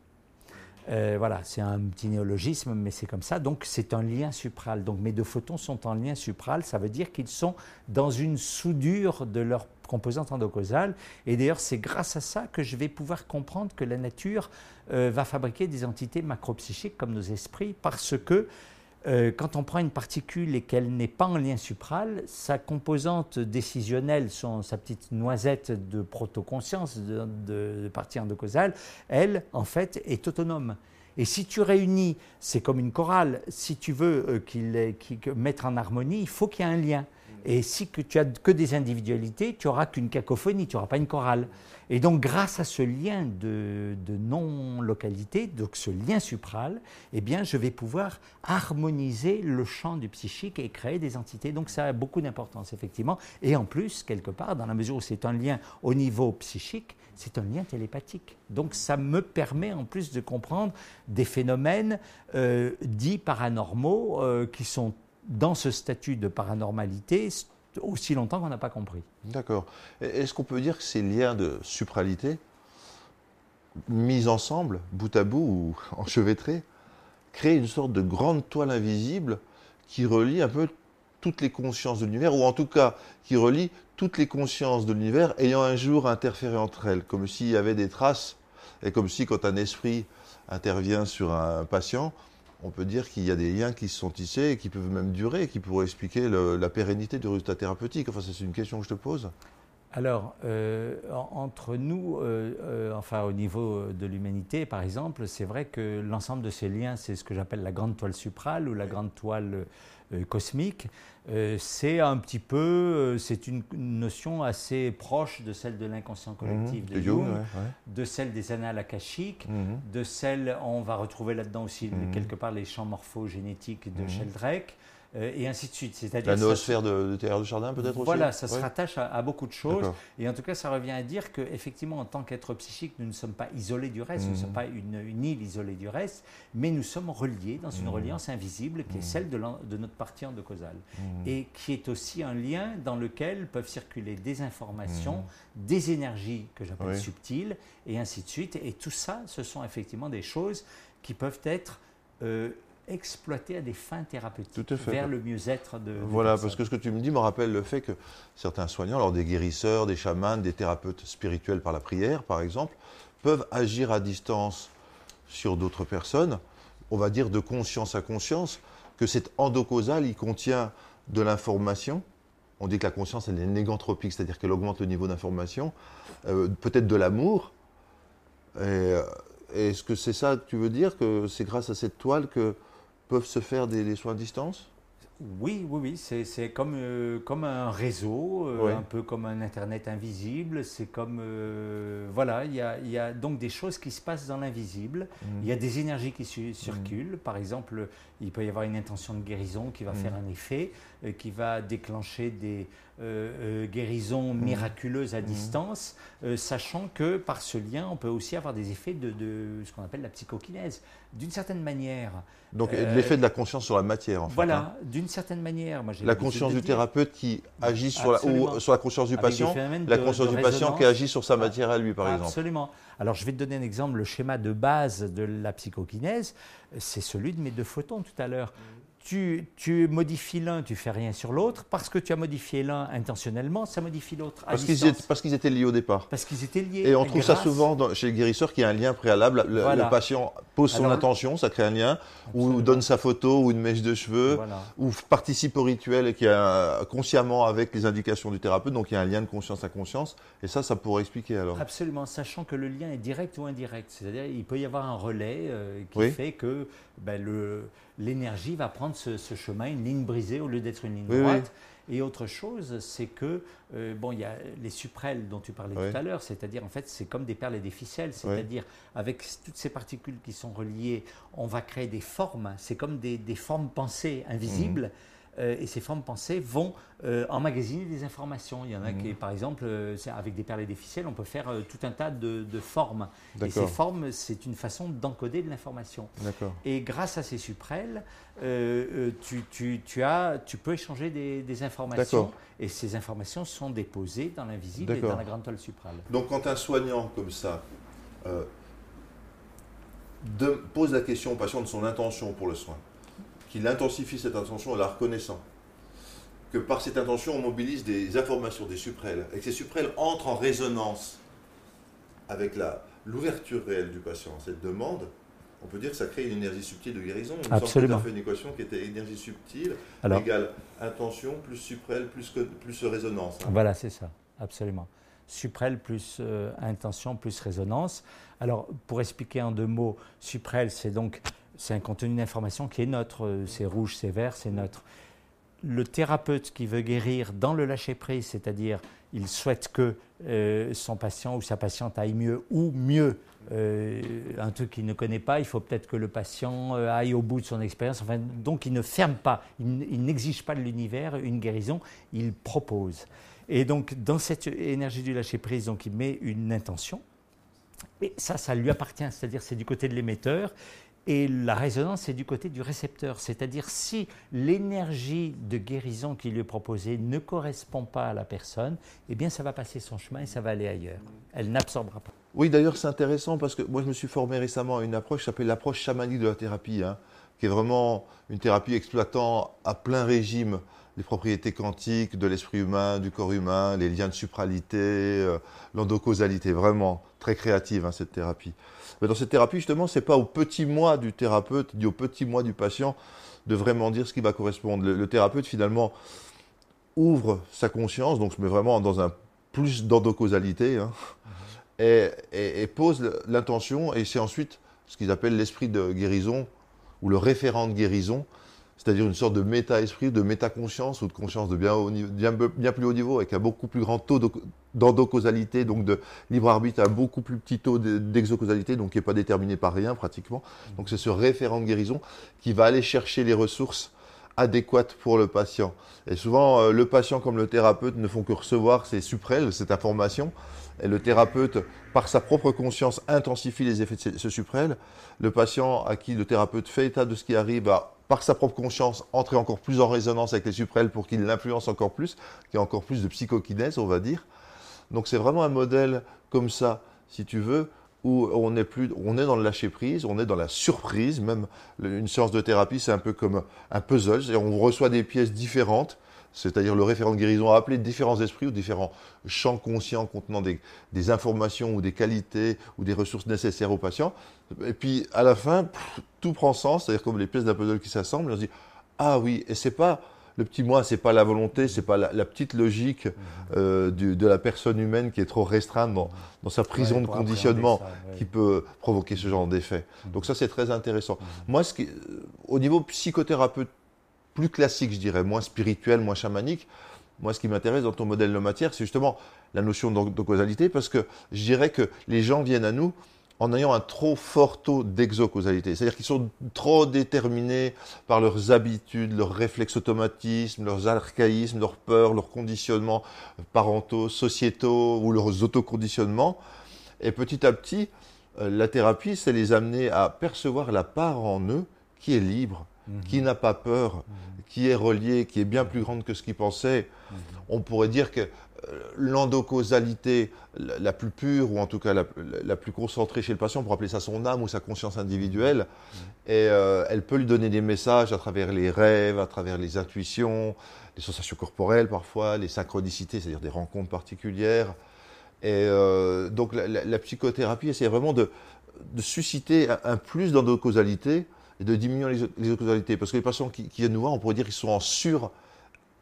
Euh, voilà, c'est un petit néologisme, mais c'est comme ça. Donc, c'est un lien supral. Donc, mes deux photons sont en lien supral. Ça veut dire qu'ils sont dans une soudure de leur composante endocausale. Et d'ailleurs, c'est grâce à ça que je vais pouvoir comprendre que la nature euh, va fabriquer des entités macropsychiques comme nos esprits, parce que euh, quand on prend une particule et qu'elle n'est pas en lien supral, sa composante décisionnelle, son, sa petite noisette de protoconscience, de, de, de partie endocausale, elle, en fait, est autonome. Et si tu réunis, c'est comme une chorale, si tu veux euh, mettre en harmonie, il faut qu'il y ait un lien. Et si tu as que des individualités, tu n'auras qu'une cacophonie, tu n'auras pas une chorale. Et donc, grâce à ce lien de, non-localité, donc ce lien supral, eh bien, je vais pouvoir harmoniser le champ du psychique et créer des entités. Donc, ça a beaucoup d'importance, effectivement. Et en plus, quelque part, dans la mesure où c'est un lien au niveau psychique, c'est un lien télépathique. Donc, ça me permet en plus de comprendre des phénomènes euh, dits paranormaux euh, qui sont dans ce statut de paranormalité aussi longtemps qu'on n'a pas compris. D'accord. Est-ce qu'on peut dire que ces liens de supralité, mis ensemble, bout à bout ou enchevêtrés, créent une sorte de grande toile invisible qui relie un peu toutes les consciences de l'univers, ou en tout cas qui relie toutes les consciences de l'univers ayant un jour interféré entre elles, comme s'il y avait des traces, et comme si quand un esprit intervient sur un patient, on peut dire qu'il y a des liens qui se sont tissés et qui peuvent même durer, et qui pourraient expliquer la pérennité du résultat thérapeutique. Enfin, c'est une question que je te pose. Alors, euh, entre nous, euh, euh, enfin au niveau de l'humanité, par exemple, c'est vrai que l'ensemble de ces liens, c'est ce que j'appelle la grande toile suprale ou la grande toile cosmique. c'est un petit peu, c'est une notion assez proche de celle de l'inconscient collectif mmh, de, Jung, de celle des annales akashiques, mmh. de celle, on va retrouver là-dedans aussi mmh. quelque part les champs morphogénétiques de Sheldrake. Euh, et ainsi de suite. C'est-à-dire la noosphère de, de Théâtre de Chardin, peut-être aussi Voilà, ça se rattache à, beaucoup de choses. Et en tout cas, ça revient à dire qu'effectivement, en tant qu'être psychique, nous ne sommes pas isolés du reste, nous ne sommes mhm. pas une, île isolée du reste, mais nous sommes reliés dans une mhm. reliance invisible qui est mhm. celle de, de notre partie endocausale. Et qui est aussi un lien dans lequel peuvent circuler des informations, des énergies que j'appelle subtiles, et ainsi de suite. Et tout ça, ce sont effectivement des choses qui peuvent être... Euh, exploiter à des fins thérapeutiques, vers le mieux-être de, Voilà, parce que ce que tu me dis me rappelle le fait que certains soignants, alors des guérisseurs, des chamans, des thérapeutes spirituels par la prière, par exemple, peuvent agir à distance sur d'autres personnes, on va dire de conscience à conscience, que cet endocausal, il contient de l'information. On dit que la conscience, elle est négantropique, c'est-à-dire qu'elle augmente le niveau d'information, euh, peut-être de l'amour, euh, Est-ce que c'est ça que tu veux dire, que c'est grâce à cette toile que peuvent se faire des, soins à distance? Oui, oui, oui, c'est comme, euh, comme un réseau, euh, un peu comme un Internet invisible. C'est comme. Euh, voilà, il y a, y a, donc des choses qui se passent dans l'invisible. Mmh. Il y a des énergies qui circulent. Par exemple, il peut y avoir une intention de guérison qui va mmh. faire un effet, qui va déclencher des, euh, euh, guérison mmh. miraculeuse à mmh. distance, euh, sachant que par ce lien, on peut aussi avoir des effets de, ce qu'on appelle la psychokinèse. D'une certaine manière. Donc l'effet de la conscience sur la matière, en fait. Voilà, hein. d'une certaine manière. Moi, la conscience du thérapeute qui agit sur la, ou sur la conscience du patient, la conscience du patient qui agit sur sa matière à lui, par exemple. Absolument. Alors je vais te donner un exemple. Le schéma de base de la psychokinèse, c'est celui de mes deux photons tout à l'heure tu, tu modifies l'un, tu fais rien sur l'autre. Parce que tu as modifié l'un intentionnellement, ça modifie l'autre. Parce qu'ils étaient, liés au départ. Parce qu'ils étaient liés. Et on trouve ça souvent chez les guérisseurs qu'il y a un lien préalable. Le, patient pose son intention, ça crée un lien, ou donne sa photo, ou une mèche de cheveux, ou participe au rituel et qui a consciemment avec les indications du thérapeute. Donc il y a un lien de conscience à conscience. Et ça, ça pourrait expliquer alors. Absolument, sachant que le lien est direct ou indirect. C'est-à-dire, il peut y avoir un relais euh, qui fait que ben, l'énergie va prendre ce, chemin, une ligne brisée au lieu d'être une ligne droite. Et autre chose, c'est que, euh, bon, il y a les suprêles dont tu parlais tout à l'heure, c'est-à-dire, en fait, c'est comme des perles et des ficelles, c'est-à-dire, avec toutes ces particules qui sont reliées, on va créer des formes, c'est comme des, formes pensées invisibles. Mmh. Euh, et ces formes pensées vont euh, emmagasiner des informations. Il y en a qui, mhm. par exemple, euh, avec des perles et des ficelles, on peut faire tout un tas de, formes. Et ces formes, c'est une façon d'encoder de l'information. Et grâce à ces suprêles, tu, tu, tu, as, tu peux échanger des, informations. Et ces informations sont déposées dans l'invisible et dans la grande toile suprale. Donc quand un soignant comme ça de, pose la question au patient de son intention pour le soin, qu'il intensifie cette intention en la reconnaissant. Que par cette intention, on mobilise des informations, des suprêles, et que ces suprêles entrent en résonance avec l'ouverture réelle du patient, cette demande, on peut dire que ça crée une énergie subtile de guérison. On Absolument. fait une équation qui était énergie subtile égale intention plus suprêle plus, plus résonance. Hein. Voilà, c'est ça, absolument. Suprêle plus euh, intention plus résonance. Alors, pour expliquer en deux mots, suprêle, c'est donc c'est un contenu d'information qui est neutre. Euh, c'est rouge, c'est vert, c'est neutre. Le thérapeute qui veut guérir dans le lâcher-prise, c'est-à-dire il souhaite que euh, son patient ou sa patiente aille mieux ou mieux, euh, un truc qu'il ne connaît pas, il faut peut-être que le patient aille au bout de son expérience. Donc il ne ferme pas, il, n'exige pas de l'univers une guérison, il propose. Et donc dans cette énergie du lâcher-prise, il met une intention. Et ça, ça lui appartient, c'est-à-dire c'est du côté de l'émetteur. Et la résonance, c'est du côté du récepteur. C'est-à-dire si l'énergie de guérison qui lui est proposée ne correspond pas à la personne, eh bien ça va passer son chemin et ça va aller ailleurs. Elle n'absorbera pas. Oui, d'ailleurs c'est intéressant parce que moi je me suis formé récemment à une approche qui s'appelle l'approche chamanique de la thérapie, hein, qui est vraiment une thérapie exploitant à plein régime les propriétés quantiques de l'esprit humain, du corps humain, les liens de supralité, euh, l'endocausalité, vraiment très créative hein, cette thérapie. Mais dans cette thérapie, justement, ce n'est pas au petit moi du thérapeute, ni au petit moi du patient, de vraiment dire ce qui va correspondre. Le, thérapeute, finalement, ouvre sa conscience, donc se met vraiment dans un plus d'endocausalité, hein, et, pose l'intention, et c'est ensuite ce qu'ils appellent l'esprit de guérison, ou le référent de guérison, c'est-à-dire une sorte de méta-esprit, de méta-conscience ou de conscience de bien, bien, plus haut niveau, avec un beaucoup plus grand taux d'endocausalité, donc de libre arbitre, un beaucoup plus petit taux d'exocausalité, donc qui n'est pas déterminé par rien pratiquement. Donc c'est ce référent de guérison qui va aller chercher les ressources adéquates pour le patient. Et souvent, euh, le patient comme le thérapeute ne font que recevoir ces suprêles, cette information, et le thérapeute, par sa propre conscience, intensifie les effets de ce suprêle. Le patient à qui le thérapeute fait état de ce qui arrive va par sa propre conscience, entrer encore plus en résonance avec les suprêles pour qu'il l'influence encore plus, qu'il y ait encore plus de psychokinèse, on va dire. Donc c'est vraiment un modèle comme ça, si tu veux, où on est, plus, on est dans le lâcher-prise, on est dans la surprise. Même une séance de thérapie, c'est un peu comme un puzzle, et on reçoit des pièces différentes c'est-à-dire le référent de guérison a appelé différents esprits ou différents champs conscients contenant des, informations ou des qualités ou des ressources nécessaires au patient. Et puis à la fin, tout prend sens, c'est-à-dire comme les pièces d'un puzzle qui s'assemblent, on se dit ah oui, et c'est pas le petit moi, c'est pas la volonté, c'est pas la, petite logique euh, de la personne humaine qui est trop restreinte dans, sa prison de conditionnement qui peut provoquer ce genre d'effet. Donc ça, c'est très intéressant. Moi, ce qui, au niveau psychothérapeute plus classique, je dirais, moins spirituel, moins chamanique, moi, ce qui m'intéresse dans ton modèle de matière, c'est justement la notion de causalité, parce que je dirais que les gens viennent à nous en ayant un trop fort taux d'exocausalité. C'est-à-dire qu'ils sont trop déterminés par leurs habitudes, leurs réflexes automatismes, leurs archaïsmes, leurs peurs, leurs conditionnements parentaux, sociétaux ou leurs autoconditionnements. Et petit à petit, euh, la thérapie, c'est les amener à percevoir la part en eux qui est libre, mhm. qui n'a pas peur, mhm. qui est reliée, qui est bien plus grande que ce qu'ils pensaient. Mhm. On pourrait dire que l'endocausalité la plus pure, ou en tout cas la, plus concentrée chez le patient, pour appeler ça son âme ou sa conscience individuelle, et euh, elle peut lui donner des messages à travers les rêves, à travers les intuitions, les sensations corporelles parfois, les synchronicités, c'est-à-dire des rencontres particulières. Et euh, donc la, psychothérapie c'est vraiment de, susciter un, plus d'endocausalité et de diminuer les, les causalités. Parce que les patients qui, viennent nous voir, on pourrait dire qu'ils sont en sur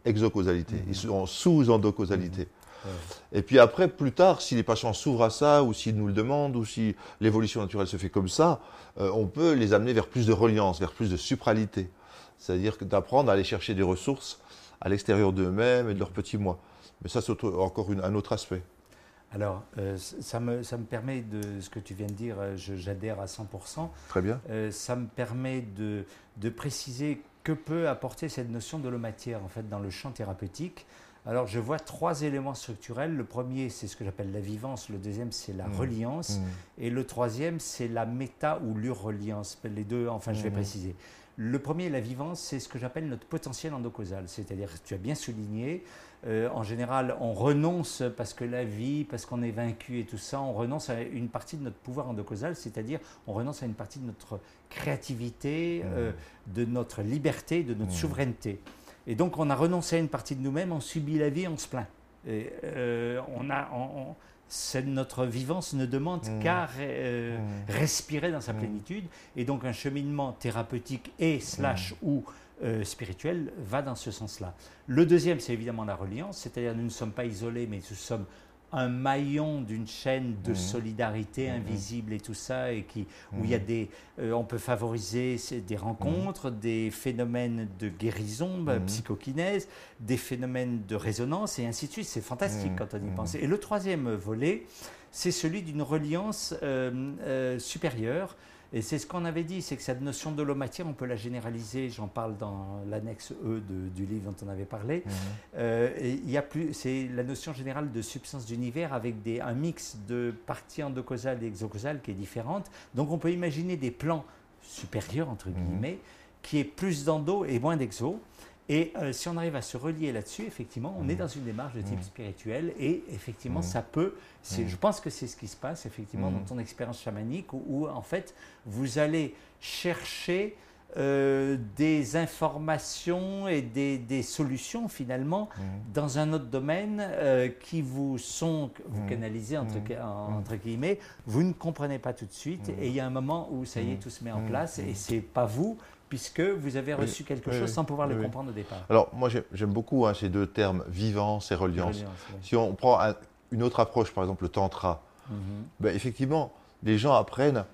exocausalité, ils sont en sous-endocausalité. Et puis après, plus tard, si les patients s'ouvrent à ça, ou s'ils nous le demandent, ou si l'évolution naturelle se fait comme ça, euh, on peut les amener vers plus de reliance, vers plus de supralité. C'est-à-dire d'apprendre à aller chercher des ressources à l'extérieur d'eux-mêmes et de leur petit moi. Mais ça, c'est encore un autre aspect. Alors, euh, ça, me, ça me permet de, ce que tu viens de dire, euh, j'adhère à 100%. Très bien. ça me permet de, de préciser que peut apporter cette notion de l'eau-matière en fait dans le champ thérapeutique. Alors je vois trois éléments structurels. Le premier, c'est ce que j'appelle la vivance. Le deuxième, c'est la mmh. reliance. Mmh. Et le troisième, c'est la méta ou l'urreliance. Les deux, enfin, je vais mmh. préciser. Le premier, la vivance, c'est ce que j'appelle notre potentiel endocausal. C'est-à-dire, tu as bien souligné, euh, en général, on renonce parce que la vie, parce qu'on est vaincu et tout ça, on renonce à une partie de notre pouvoir endocausal, c'est-à-dire on renonce à une partie de notre créativité, euh, de notre liberté, de notre souveraineté. Et donc on a renoncé à une partie de nous-mêmes, on subit la vie, on se plaint. Et, euh, on a, notre vivance ne demande mmh. qu'à mmh. respirer dans sa mmh. plénitude. Et donc un cheminement thérapeutique et slash ou euh, spirituel va dans ce sens-là. Le deuxième, c'est évidemment la reliance, c'est-à-dire nous ne sommes pas isolés, mais nous sommes un maillon d'une chaîne de mmh. solidarité mmh. invisible et tout ça, et qui, où il y a mmh. des, euh, on peut favoriser des rencontres, des phénomènes de guérison, bah, psychokinèse, des phénomènes de résonance, et ainsi de suite. C'est fantastique quand on y pense. Et le troisième volet, c'est celui d'une reliance euh, supérieure et c'est ce qu'on avait dit, c'est que cette notion de l'eau-matière, on peut la généraliser, j'en parle dans l'annexe E du livre dont on avait parlé. Mhm. Euh, il y a plus, c'est la notion générale de substance d'univers avec des, un mix de parties endocausales et exocausales qui est différente. Donc on peut imaginer des plans supérieurs, entre mhm. guillemets, qui est plus d'endo et moins d'exo. Et euh, si on arrive à se relier là-dessus, effectivement, on est mmh. dans une démarche de type mmh. spirituel et effectivement, mmh. ça peut. Je pense que c'est ce qui se passe effectivement dans ton expérience chamanique où, en fait, vous allez chercher euh, des informations et des, solutions finalement dans un autre domaine euh, qui vous sont, vous canalisez entre, entre, guillemets, vous ne comprenez pas tout de suite et il y a un moment où ça y est, tout se met en place et c'est pas vous, puisque vous avez reçu quelque chose sans pouvoir le comprendre au départ. Alors, moi, j'aime beaucoup hein, ces deux termes, vivance et reliance. Si on prend une autre approche, par exemple le tantra, mhm. ben, effectivement, les gens apprennent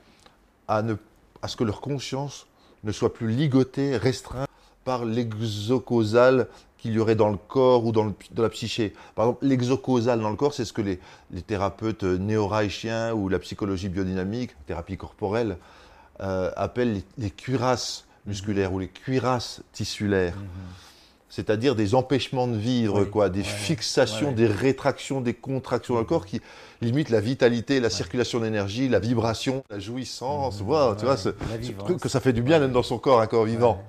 à, ne, à ce que leur conscience ne soit plus ligotée, restreinte par l'exocausal qu'il y aurait dans le corps ou dans, le, dans la psyché. Par exemple, l'exocausal dans le corps, c'est ce que les, les thérapeutes néo ou la psychologie biodynamique, thérapie corporelle, euh, appellent les, les cuirasses musculaires ou les cuirasses tissulaires. Mhm. C'est-à-dire des empêchements de vivre, quoi, des fixations, des rétractions, des contractions dans le corps qui limitent la vitalité, la circulation d'énergie, la vibration, la jouissance. Mhm. tu vois, ce, truc que ça fait du bien même dans son corps, un corps vivant.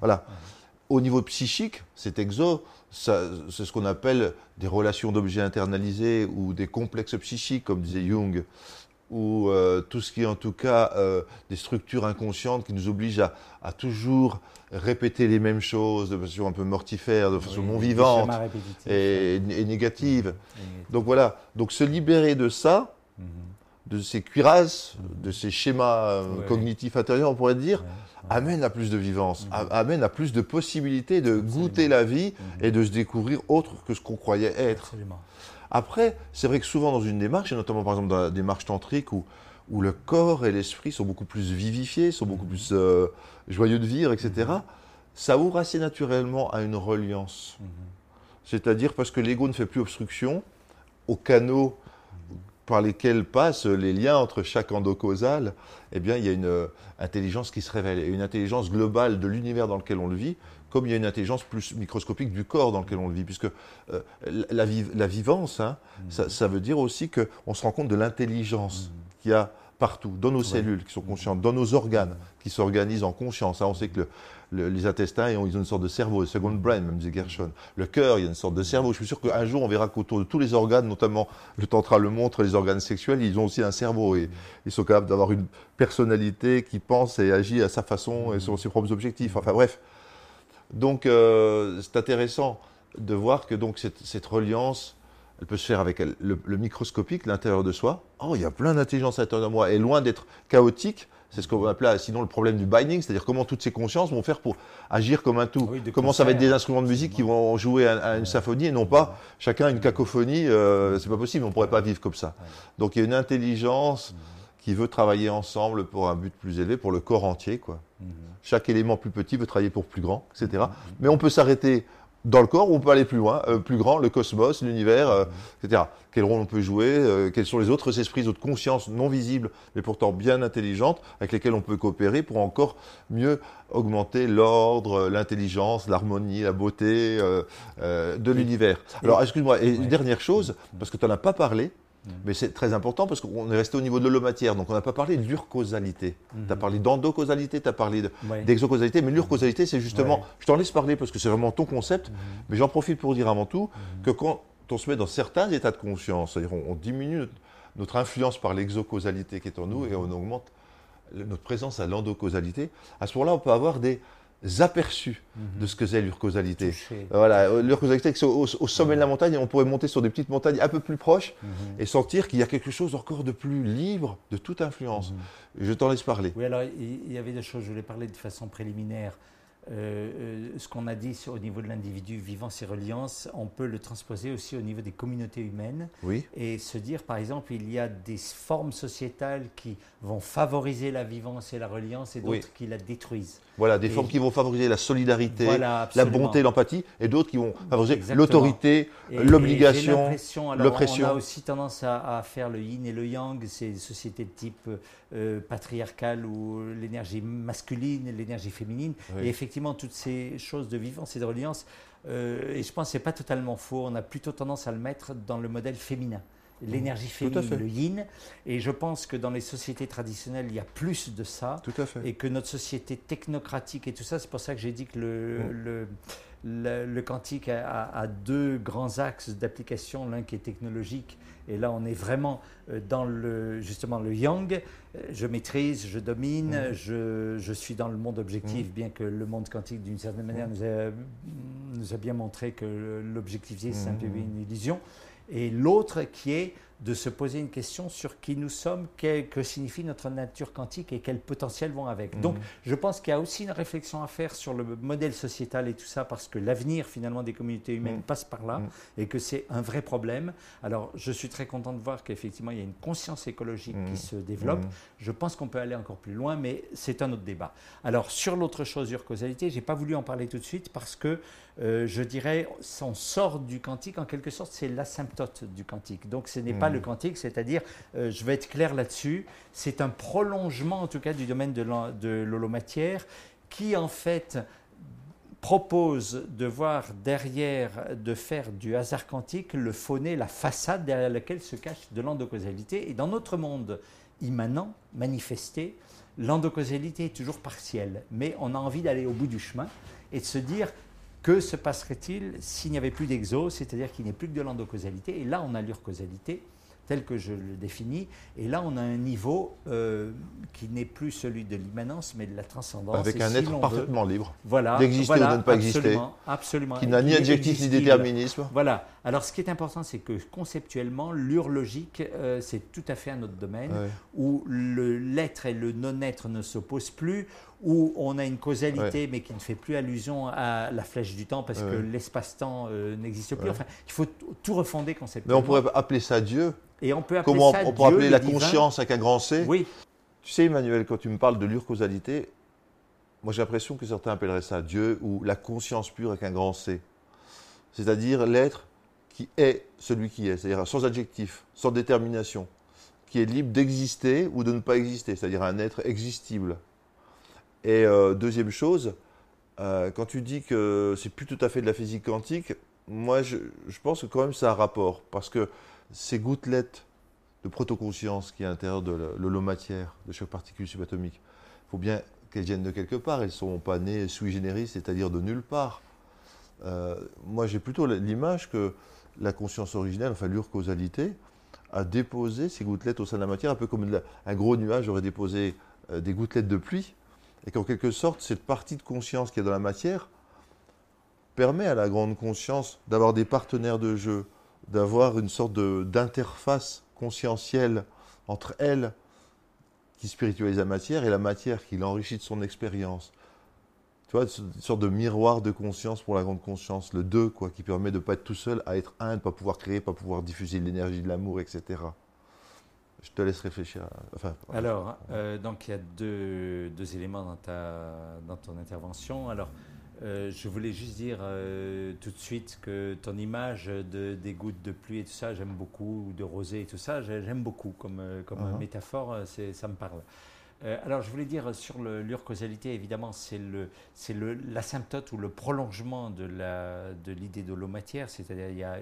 Voilà. Au niveau psychique, cet exo, c'est ce qu'on appelle des relations d'objets internalisés ou des complexes psychiques, comme disait Jung ou euh, tout ce qui est en tout cas euh, des structures inconscientes qui nous obligent à, toujours répéter les mêmes choses de façon un peu mortifère, de façon non vivante et, négative. Donc voilà, donc se libérer de ça, mhm. de ces cuirasses, de ces schémas euh, Ouais. cognitifs intérieurs, on pourrait dire, Ouais, amène à plus de vivance, Mhm. amène à plus de possibilités de Absolument. goûter la vie Mhm. et de se découvrir autre que ce qu'on croyait être. Absolument. Après, c'est vrai que souvent dans une démarche, et notamment par exemple dans la démarche tantrique, où, où le corps et l'esprit sont beaucoup plus vivifiés, sont beaucoup Mhm. plus euh, joyeux de vivre, etc., Mhm. ça ouvre assez naturellement à une reliance. Mhm. C'est-à-dire parce que l'ego ne fait plus obstruction aux canaux par lesquels passent les liens entre chaque endocausal, eh bien, il y a une euh, intelligence qui se révèle, et une intelligence globale de l'univers dans lequel on le vit, comme il y a une intelligence plus microscopique du corps dans lequel on le vit, puisque euh, la, la vi- la vivance, hein, ça, ça veut dire aussi qu'on se rend compte de l'intelligence qu'il y a partout, dans nos Ouais. cellules qui sont conscientes, dans nos organes qui s'organisent en conscience. hein. on sait que le- le- les intestins, ils ont, une sorte de cerveau, le second brain, même disait Gershon. Le cœur, il y a une sorte de cerveau. Je suis sûr qu'un jour, on verra qu'autour de tous les organes, notamment le tantra le montre, les organes sexuels, ils ont aussi un cerveau et ils sont capables d'avoir une personnalité qui pense et agit à sa façon et selon ses propres objectifs. Enfin bref. Donc, euh, c'est intéressant de voir que donc cette, cette reliance, elle peut se faire avec elle- le, le microscopique, l'intérieur de soi. Oh, il y a plein d'intelligence à l'intérieur de moi. Et loin d'être chaotique, c'est ce qu'on va appeler sinon le problème du binding, c'est-à-dire comment toutes ces consciences vont faire pour agir comme un tout. Oui, de comment ça va être des instruments de musique qui vont jouer à, à une symphonie et non pas chacun une cacophonie. euh, c'est pas possible, on pourrait pas vivre comme ça. Ouais. Donc il y a une intelligence qui veut travailler ensemble pour un but plus élevé, pour le corps entier, quoi. Mhm. Chaque élément plus petit veut travailler pour plus grand, etc. Mais on peut s'arrêter dans le corps ou on peut aller plus loin, euh, plus grand, le cosmos, l'univers, euh, etc. Quel rôle on peut jouer, euh, quels sont les autres esprits, les autres consciences non visibles, mais pourtant bien intelligentes, avec lesquelles on peut coopérer pour encore mieux augmenter l'ordre, l'intelligence, l'harmonie, la beauté de l'univers. Alors, excuse-moi, et une dernière chose, parce que tu n'en as pas parlé, Mhm. Mais c'est très important parce qu'on est resté au niveau de l'holomatière, donc on n'a pas parlé de l'urcausalité. Mhm. Tu as parlé d'endocausalité, tu as parlé de, Ouais. d'exocausalité, mais l'urcausalité, c'est justement, Ouais. je t'en laisse parler parce que c'est vraiment ton concept, Mhm. mais j'en profite pour dire avant tout Mhm. que quand on se met dans certains états de conscience, c'est-à-dire on, on diminue notre, influence par l'exocausalité qui est en nous et on augmente notre présence à l'endocausalité, à ce moment-là, on peut avoir des aperçus Mhm. de ce que c'est l'urcausalité. Voilà, l'urcausalité, c'est au, au sommet de la montagne on pourrait monter sur des petites montagnes un peu plus proches Mhm. et sentir qu'il y a quelque chose encore de plus libre de toute influence. Mhm. Je t'en laisse parler. Oui, alors il il y avait des choses, je voulais parler de façon préliminaire. Euh, euh, ce qu'on a dit sur- au niveau de l'individu vivant ses reliances, on peut le transposer aussi au niveau des communautés humaines Oui. et se dire, par exemple, il y a des formes sociétales qui vont favoriser la vivance et la reliance et d'autres Oui. qui la détruisent. Voilà, des Et- formes qui vont favoriser la solidarité, Voilà, la bonté, l'empathie, et d'autres qui vont favoriser l'autorité, l'obligation. l'oppression. On a aussi tendance à, à faire le yin et le yang, ces sociétés de type euh, patriarcale où l'énergie masculine et l'énergie féminine. Oui. Et effectivement, toutes ces choses de vivance et de reliance, euh, et je pense que ce n'est pas totalement faux, on a plutôt tendance à le mettre dans le modèle féminin. L'énergie Tout à féminine, le yin. Et je pense que dans les sociétés traditionnelles, il y a plus de ça Tout à fait. et que notre société technocratique et tout ça, c'est pour ça que j'ai dit que le, Mm. le, le- le quantique a, a- a deux grands axes d'application, l'un qui est technologique, et là on est vraiment euh, dans le, justement le yang, Euh, je maîtrise, je domine, Mm. je, je suis dans le monde objectif, bien que le monde quantique d'une certaine manière nous a, nous a bien montré que l'objectivité c'est un peu une illusion, et l'autre qui est de se poser une question sur qui nous sommes, que, que signifie notre nature quantique et quels potentiels vont avec. Donc, Mhm. je pense qu'il y a aussi une réflexion à faire sur le modèle sociétal et tout ça, parce que l'avenir finalement des communautés humaines Mhm. passe par là Mhm. et que c'est un vrai problème. Alors, je suis très content de voir qu'effectivement, il y a une conscience écologique qui se développe. Je pense qu'on peut aller encore plus loin, mais c'est un autre débat. Alors, sur l'autre chose, urcausalité, je n'ai pas voulu en parler tout de suite parce que euh, je dirais, on sort du quantique, en quelque sorte, c'est l'asymptote du quantique. Donc, ce n'est pas. Le quantique, c'est-à-dire, euh, je vais être clair là-dessus, c'est un prolongement, en tout cas, du domaine de l'holomatière qui, en fait, propose de voir derrière, de faire du hasard quantique le fauné, la façade derrière laquelle se cache de l'endocausalité. Et dans notre monde immanent, manifesté, l'endocausalité est toujours partielle. Mais on a envie d'aller au bout du chemin et de se dire que se passerait-il s'il n'y avait plus d'exo, c'est-à-dire qu'il n'y ait plus que de l'endocausalité? Et là, on a l'urcausalité. Tel que je le définis. Et là, on a un niveau euh, qui n'est plus celui de l'immanence, mais de la transcendance. Avec un être parfaitement libre. Voilà. D'exister ou de ne pas exister. Absolument. Qui n'a ni adjectif ni déterminisme. Voilà. Alors, ce qui est important, c'est que conceptuellement, l'urlogique, euh, c'est tout à fait un autre domaine où l'être et le non-être ne s'opposent plus, où on a une causalité mais qui ne fait plus allusion à la flèche du temps parce que l'espace-temps euh, n'existe plus. Enfin, il faut tout refonder conceptuellement. Mais on pourrait appeler ça Dieu. Et on peut appeler Comment ça on pourrait appeler la conscience avec un grand C? Oui. Tu sais, Emmanuel, quand tu me parles de l'urcausalité, moi j'ai l'impression que certains appelleraient ça Dieu ou la conscience pure avec un grand C. C'est-à-dire l'être est celui qui est, c'est-à-dire sans adjectif, sans détermination, qui est libre d'exister ou de ne pas exister, c'est-à-dire un être existible. Et euh, deuxième chose, euh, quand tu dis que c'est plus tout à fait de la physique quantique, moi je, pense que quand même ça a un rapport, parce que ces gouttelettes de protoconscience qui est à l'intérieur de l'holomatière, de chaque particule subatomique, il faut bien qu'elles viennent de quelque part, elles ne sont pas nées sui generis, c'est-à-dire de nulle part. Euh, moi j'ai plutôt l'image que la conscience originelle, enfin l'urcausalité, a déposé ces gouttelettes au sein de la matière, un peu comme un gros nuage aurait déposé des gouttelettes de pluie et qu'en quelque sorte, cette partie de conscience qui est dans la matière permet à la grande conscience d'avoir des partenaires de jeu, d'avoir une sorte d'interface conscientielle entre elle qui spiritualise la matière et la matière qui l'enrichit de son expérience. Tu vois, une sorte de miroir de conscience pour la grande conscience, le deux, quoi, qui permet de ne pas être tout seul, à être un, de ne pas pouvoir créer, pas pouvoir diffuser l'énergie de l'amour, etc. Je te laisse réfléchir. Alors, euh, donc il y a deux, deux, éléments dans, ta, dans ton intervention. Alors, euh, je voulais juste dire euh, tout de suite que ton image de, des gouttes de pluie et tout ça, j'aime beaucoup, ou de rosée et tout ça, j'aime beaucoup comme, comme uh-huh. métaphore, ça me parle. Alors, je voulais dire sur l'urcausalité, évidemment, c'est l'asymptote ou le prolongement de l'idée de, de l'holomatière, c'est-à-dire, il y a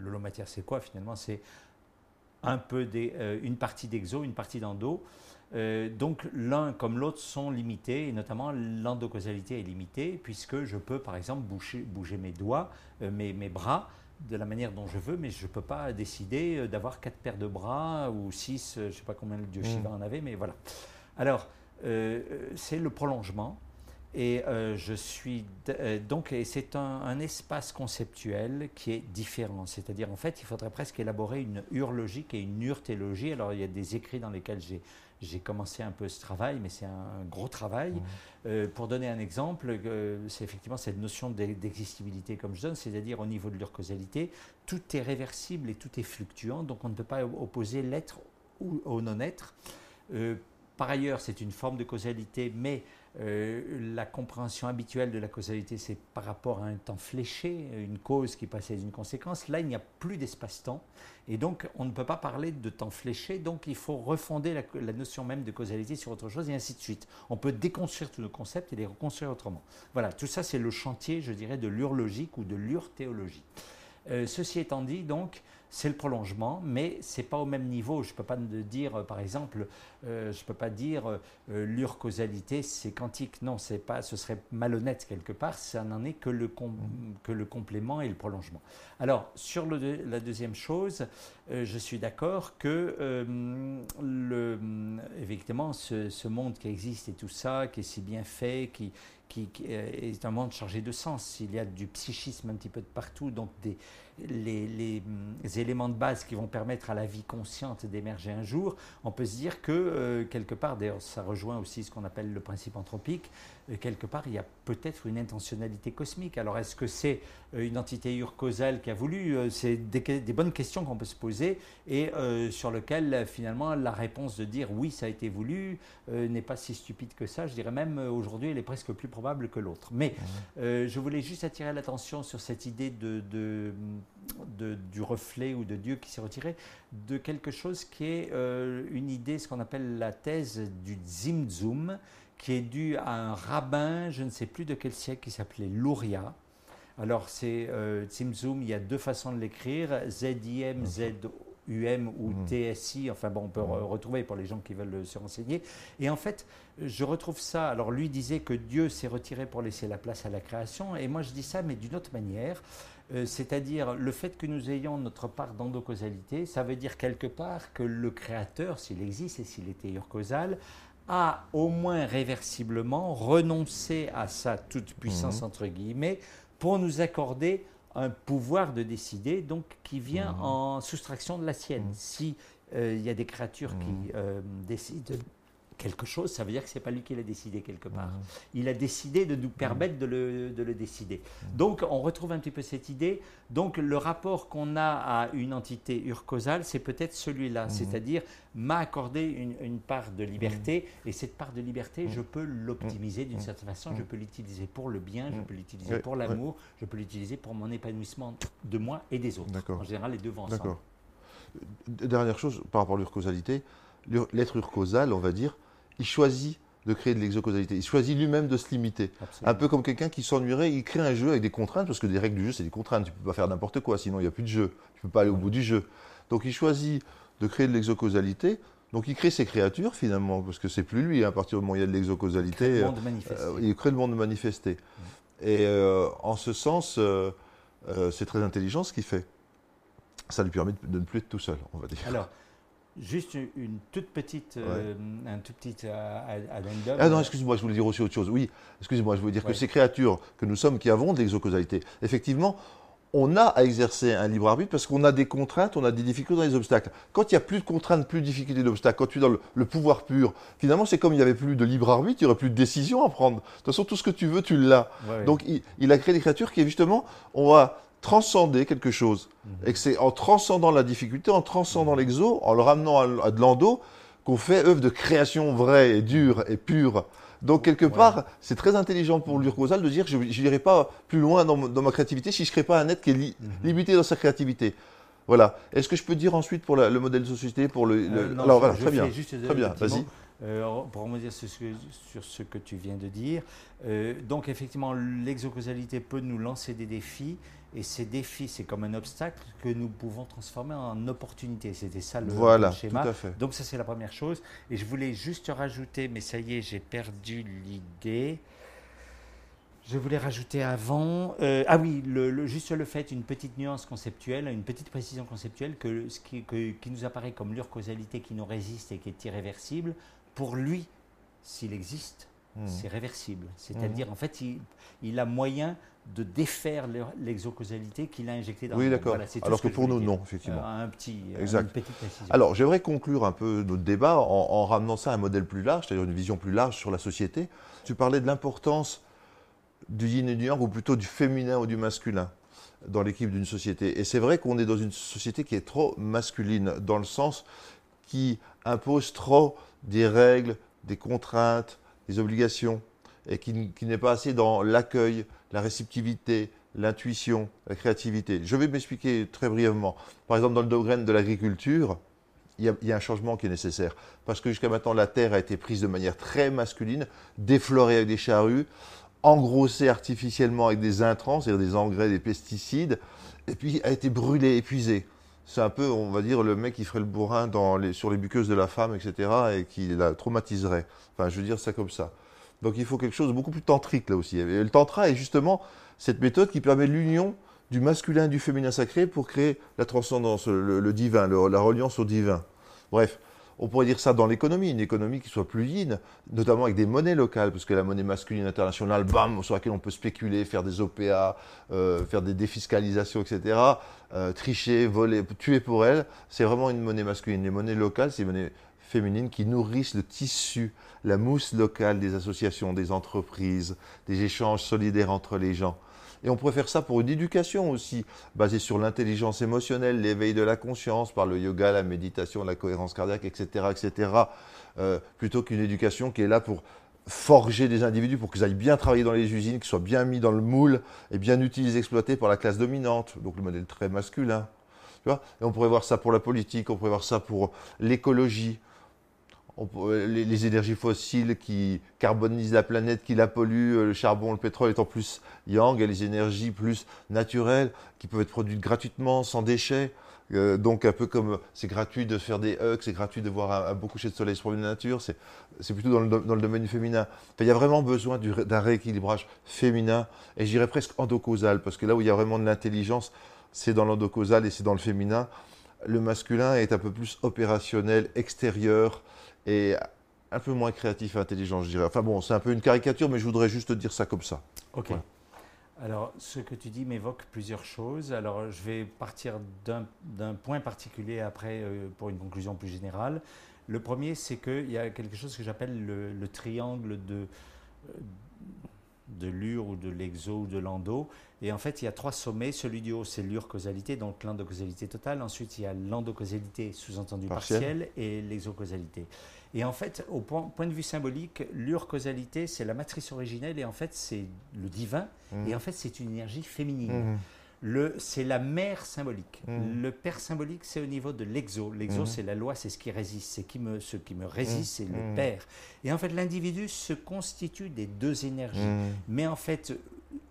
l'holomatière, c'est quoi finalement? C'est un peu des, euh, une partie d'exo, une partie d'endo. Euh, donc l'un comme l'autre sont limités, et notamment l'endocausalité est limitée, puisque je peux par exemple bouger, bouger mes doigts, euh, mes, mes, bras de la manière dont je veux, mais je ne peux pas décider d'avoir quatre paires de bras ou six, je ne sais pas combien le dieu Shiva mm. en avait, mais voilà. Alors, c'est le prolongement. Et euh, je suis euh, donc c'est un, espace conceptuel qui est différent. C'est-à-dire en fait, il faudrait presque élaborer une urlogique et une urtéologie. Alors il y a des écrits dans lesquels j'ai commencé un peu ce travail, mais c'est un gros travail. Mmh. Euh, pour donner un exemple, c'est effectivement cette notion d'existibilité comme je donne, c'est-à-dire au niveau de l'urcausalité, tout est réversible et tout est fluctuant, donc on ne peut pas opposer l'être au non-être. Par ailleurs, c'est une forme de causalité, mais euh, la compréhension habituelle de la causalité, c'est par rapport à un temps fléché, une cause qui passait d'une conséquence. Là, il n'y a plus d'espace-temps. Et donc, on ne peut pas parler de temps fléché. Donc, il faut refonder la, notion même de causalité sur autre chose et ainsi de suite. On peut déconstruire tous nos concepts et les reconstruire autrement. Voilà, tout ça, c'est le chantier, je dirais, de l'urlogique ou de l'urthéologie. Euh, ceci étant dit, donc, c'est le prolongement, mais c'est pas au même niveau. Je ne peux pas dire, par exemple, euh, je peux pas dire euh, l'urcausalité c'est quantique. Non, c'est pas, ce serait malhonnête quelque part. Ça n'en est que le, que le complément et le prolongement. Alors sur la deuxième chose, euh, je suis d'accord que le, effectivement ce, ce, monde qui existe et tout ça, qui est si bien fait, qui, qui, est un monde chargé de sens. Il y a du psychisme un petit peu de partout, donc des, les, les, éléments de base qui vont permettre à la vie consciente d'émerger un jour, on peut se dire que euh, quelque part, d'ailleurs ça rejoint aussi ce qu'on appelle le principe anthropique, euh, quelque part il y a peut-être une intentionnalité cosmique. Alors est-ce que c'est euh, une entité urcausale qui a voulu C'est des, des, bonnes questions qu'on peut se poser et sur lesquelles finalement la réponse de dire oui ça a été voulu n'est pas si stupide que ça. Je dirais même aujourd'hui elle est presque plus probable que l'autre. Mais je voulais juste attirer l'attention sur cette idée de, de du reflet ou de Dieu qui s'est retiré, de quelque chose qui est euh, une idée, ce qu'on appelle la thèse du Zimzum, qui est due à un rabbin, je ne sais plus de quel siècle, qui s'appelait Luria. Alors, c'est euh, Zimzum, il y a deux façons de l'écrire, Z-I-M, Z-U-M ou mmh. TSI, enfin bon, on peut mmh. retrouver pour les gens qui veulent se renseigner. Et en fait, je retrouve ça, alors lui disait que Dieu s'est retiré pour laisser la place à la création, et moi je dis ça, mais d'une autre manière. Euh, c'est-à-dire le fait que nous ayons notre part d'endocausalité, ça veut dire quelque part que le créateur, s'il existe et s'il était urcausal, a au moins réversiblement renoncé à sa toute-puissance, mhm. entre guillemets, pour nous accorder un pouvoir de décider, donc qui vient mhm. en soustraction de la sienne. Mhm. Si euh, il y a des créatures qui euh, décident quelque chose, ça veut dire que ce n'est pas lui qui l'a décidé quelque part. Il a décidé de nous permettre de, le, de le, décider. Donc on retrouve un petit peu cette idée. Donc le rapport qu'on a à une entité urcausale, c'est peut-être celui-là, c'est-à-dire m'a accordé une, une, part de liberté, et cette part de liberté, je peux l'optimiser d'une certaine façon, je peux l'utiliser pour le bien, je peux l'utiliser pour l'amour, je peux l'utiliser pour mon épanouissement de moi et des autres. En général, les deux vont ensemble. D'accord. Dernière chose par rapport à l'urcausalité, l'être urcausal, on va dire, il choisit de créer de l'exocausalité. Il choisit lui-même de se limiter. Un peu comme quelqu'un qui s'ennuierait, il crée un jeu avec des contraintes, parce que des règles du jeu, c'est des contraintes. Tu ne peux pas faire n'importe quoi, sinon il n'y a plus de jeu. Tu ne peux pas aller au bout du jeu. Donc il choisit de créer de l'exocausalité. Donc il crée ses créatures finalement, parce que c'est plus lui, hein, à partir du moment où il y a de l'exocausalité. Euh, il crée le monde manifesté. Mm. Et euh, en ce sens, euh, c'est très intelligent ce qu'il fait. Ça lui permet de ne plus être tout seul, on va dire. Alors, Juste une toute petite, euh, un tout petit euh, addendum. Ah non, excuse-moi, je voulais dire aussi autre chose. Oui, excusez-moi, je voulais dire que ces créatures que nous sommes qui avons de l'exocausalité, effectivement, on a à exercer un libre arbitre parce qu'on a des contraintes, on a des difficultés dans les obstacles. Quand il n'y a plus de contraintes, plus de difficultés d'obstacles, quand tu es dans le, pouvoir pur, finalement, c'est comme il n'y avait plus de libre arbitre, il n'y aurait plus de décision à prendre. De toute façon, tout ce que tu veux, tu l'as. Donc, il, il, a créé des créatures qui, justement, on va transcender quelque chose. Et que c'est en transcendant la difficulté, en transcendant l'exo, en le ramenant à, de l'endo, qu'on fait œuvre de création vraie et dure et pure. Donc, quelque part, c'est très intelligent pour l'urcosal de dire je n'irai pas plus loin dans, ma créativité si je ne crée pas un être qui est mhm. limité dans sa créativité. Voilà. Est-ce que je peux dire ensuite pour le modèle de société pour le, euh, Alors, voilà, très bien. très bien, vas-y. Euh, pour dire sur ce que tu viens de dire. Euh, donc effectivement, l'exocausalité peut nous lancer des défis, et ces défis, c'est comme un obstacle que nous pouvons transformer en opportunité. C'était ça le, voilà, schéma. Tout à fait. Donc ça, c'est la première chose. Et je voulais juste rajouter, mais ça y est, j'ai perdu l'idée. Je voulais rajouter avant. Euh, ah oui, le, juste le fait, une petite nuance conceptuelle, une petite précision conceptuelle, que ce qui, qui nous apparaît comme l'urcausalité qui nous résiste et qui est irréversible, pour lui, s'il existe, hmm. c'est réversible. C'est-à-dire, hmm. en fait, il, a moyen de défaire l'exocausalité qu'il a injecté dans Oui, d'accord. Alors que, pour nous, non, effectivement. Euh, un petit, euh, exact. Une petite précision. Alors, j'aimerais conclure un peu notre débat en, ramenant ça à un modèle plus large, c'est-à-dire une vision plus large sur la société. Tu parlais de l'importance du yin et du yang, ou plutôt du féminin ou du masculin dans l'équipe d'une société. Et c'est vrai qu'on est dans une société qui est trop masculine, dans le sens qui impose trop des règles, des contraintes, des obligations, et qui, n'est pas assez dans l'accueil, la réceptivité, l'intuition, la créativité. Je vais m'expliquer très brièvement. Par exemple, dans le domaine de l'agriculture, il, y, a, un changement qui est nécessaire. Parce que jusqu'à maintenant, la terre a été prise de manière très masculine, déflorée avec des charrues, engrossée artificiellement avec des intrants, c'est-à-dire des engrais, des pesticides, et puis a été brûlée, épuisée c'est un peu, on va dire, le mec qui ferait le bourrin sur les buqueuses de la femme, etc., et qui la traumatiserait. Enfin, je veux dire ça comme ça. Donc il faut quelque chose de beaucoup plus tantrique là aussi. Et le tantra est justement cette méthode qui permet l'union du masculin et du féminin sacré pour créer la transcendance, le, divin, la reliance au divin. Bref, on pourrait dire ça dans l'économie, une économie qui soit plus yin, notamment avec des monnaies locales, parce que la monnaie masculine internationale, bam, sur laquelle on peut spéculer, faire des OPA, euh, faire des défiscalisations, etc., euh, tricher, voler, tuer pour elle, c'est vraiment une monnaie masculine. Les monnaies locales, c'est des monnaies féminines qui nourrissent le tissu, la mousse locale des associations, des entreprises, des échanges solidaires entre les gens. Et on pourrait faire ça pour une éducation aussi, basée sur l'intelligence émotionnelle, l'éveil de la conscience, par le yoga, la méditation, la cohérence cardiaque, etc., euh, plutôt qu'une éducation qui est là pour forger des individus pour qu'ils aillent bien travailler dans les usines, qu'ils soient bien mis dans le moule et bien utilisés, exploités par la classe dominante. Donc le modèle très masculin. Et on pourrait voir ça pour la politique, on pourrait voir ça pour l'écologie, les, énergies fossiles qui carbonisent la planète, qui la polluent, euh, le charbon, le pétrole étant plus yang, et les énergies plus naturelles qui peuvent être produites gratuitement, sans déchets. Euh, donc un peu comme c'est gratuit de faire des hugs, c'est gratuit de voir un, beau coucher de soleil sur une nature, c'est plutôt dans le, dans le, domaine du féminin. il y a vraiment besoin d'un rééquilibrage féminin et je dirais presque endocausal, parce que là où il y a vraiment de l'intelligence, c'est dans l'endocausal et c'est dans le féminin. Le masculin est un peu plus opérationnel, extérieur et un peu moins créatif et intelligent, je dirais. Enfin bon, c'est un peu une caricature, mais je voudrais juste dire ça comme ça. Ok. Alors, ce que tu dis m'évoque plusieurs choses. Alors, je vais partir d'un point particulier après euh, pour une conclusion plus générale. Le premier, c'est qu'il y a quelque chose que j'appelle le, triangle de, euh, de l'ur ou de l'exo ou de l'endo. Et en fait, il y a trois sommets. Celui du haut, c'est l'ur-causalité, donc l'endocausalité totale. Ensuite, il y a l'endocausalité sous-entendu partielle et l'exocausalité. Et en fait, au point, de vue symbolique, l'ur-causalité, c'est la matrice originelle et en fait, c'est le divin. Et en fait, c'est une énergie féminine. Le, c'est la mère symbolique. Le père symbolique, c'est au niveau de l'exo. L'exo, c'est la loi, c'est ce qui résiste. C'est qui me, ce qui me résiste, c'est le père. Et en fait, l'individu se constitue des deux énergies. Mais en fait,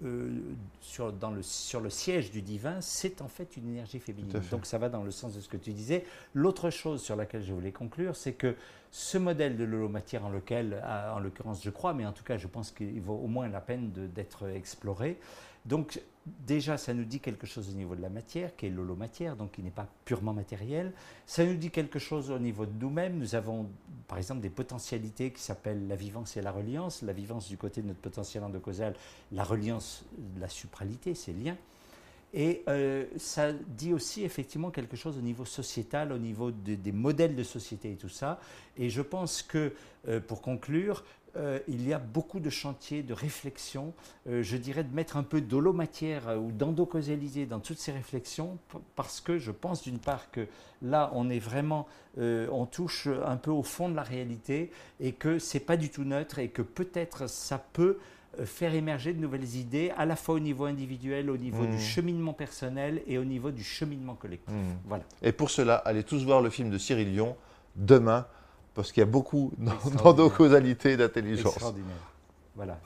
euh, sur, dans le, sur le siège du divin, c'est en fait une énergie féminine. Donc ça va dans le sens de ce que tu disais. L'autre chose sur laquelle je voulais conclure, c'est que ce modèle de l'holomatière en lequel, en l'occurrence je crois, mais en tout cas je pense qu'il vaut au moins la peine d'être exploré, donc déjà, ça nous dit quelque chose au niveau de la matière, qui est l'holomatière, donc qui n'est pas purement matériel. Ça nous dit quelque chose au niveau de nous-mêmes. Nous avons, par exemple, des potentialités qui s'appellent la vivance et la reliance. La vivance du côté de notre potentiel endocausal, la reliance, la supralité, c'est lien. Et euh, ça dit aussi effectivement quelque chose au niveau sociétal, au niveau des modèles de société et tout ça. Et je pense que, euh, pour conclure, euh, il y a beaucoup de chantiers de réflexion, euh, je dirais de mettre un peu d'holomatière euh, ou d'endocausalité dans toutes ces réflexions, parce que je pense d'une part que là, on est vraiment, on touche un peu au fond de la réalité et que c'est pas du tout neutre et que peut-être ça peut faire émerger de nouvelles idées, à la fois au niveau individuel, au niveau du mmh. cheminement personnel et au niveau du cheminement collectif. Mmh. Voilà. Et pour cela, allez tous voir le film de Cyril Lyon demain parce qu'il y a beaucoup d'endocausalité et d'intelligence. Voilà.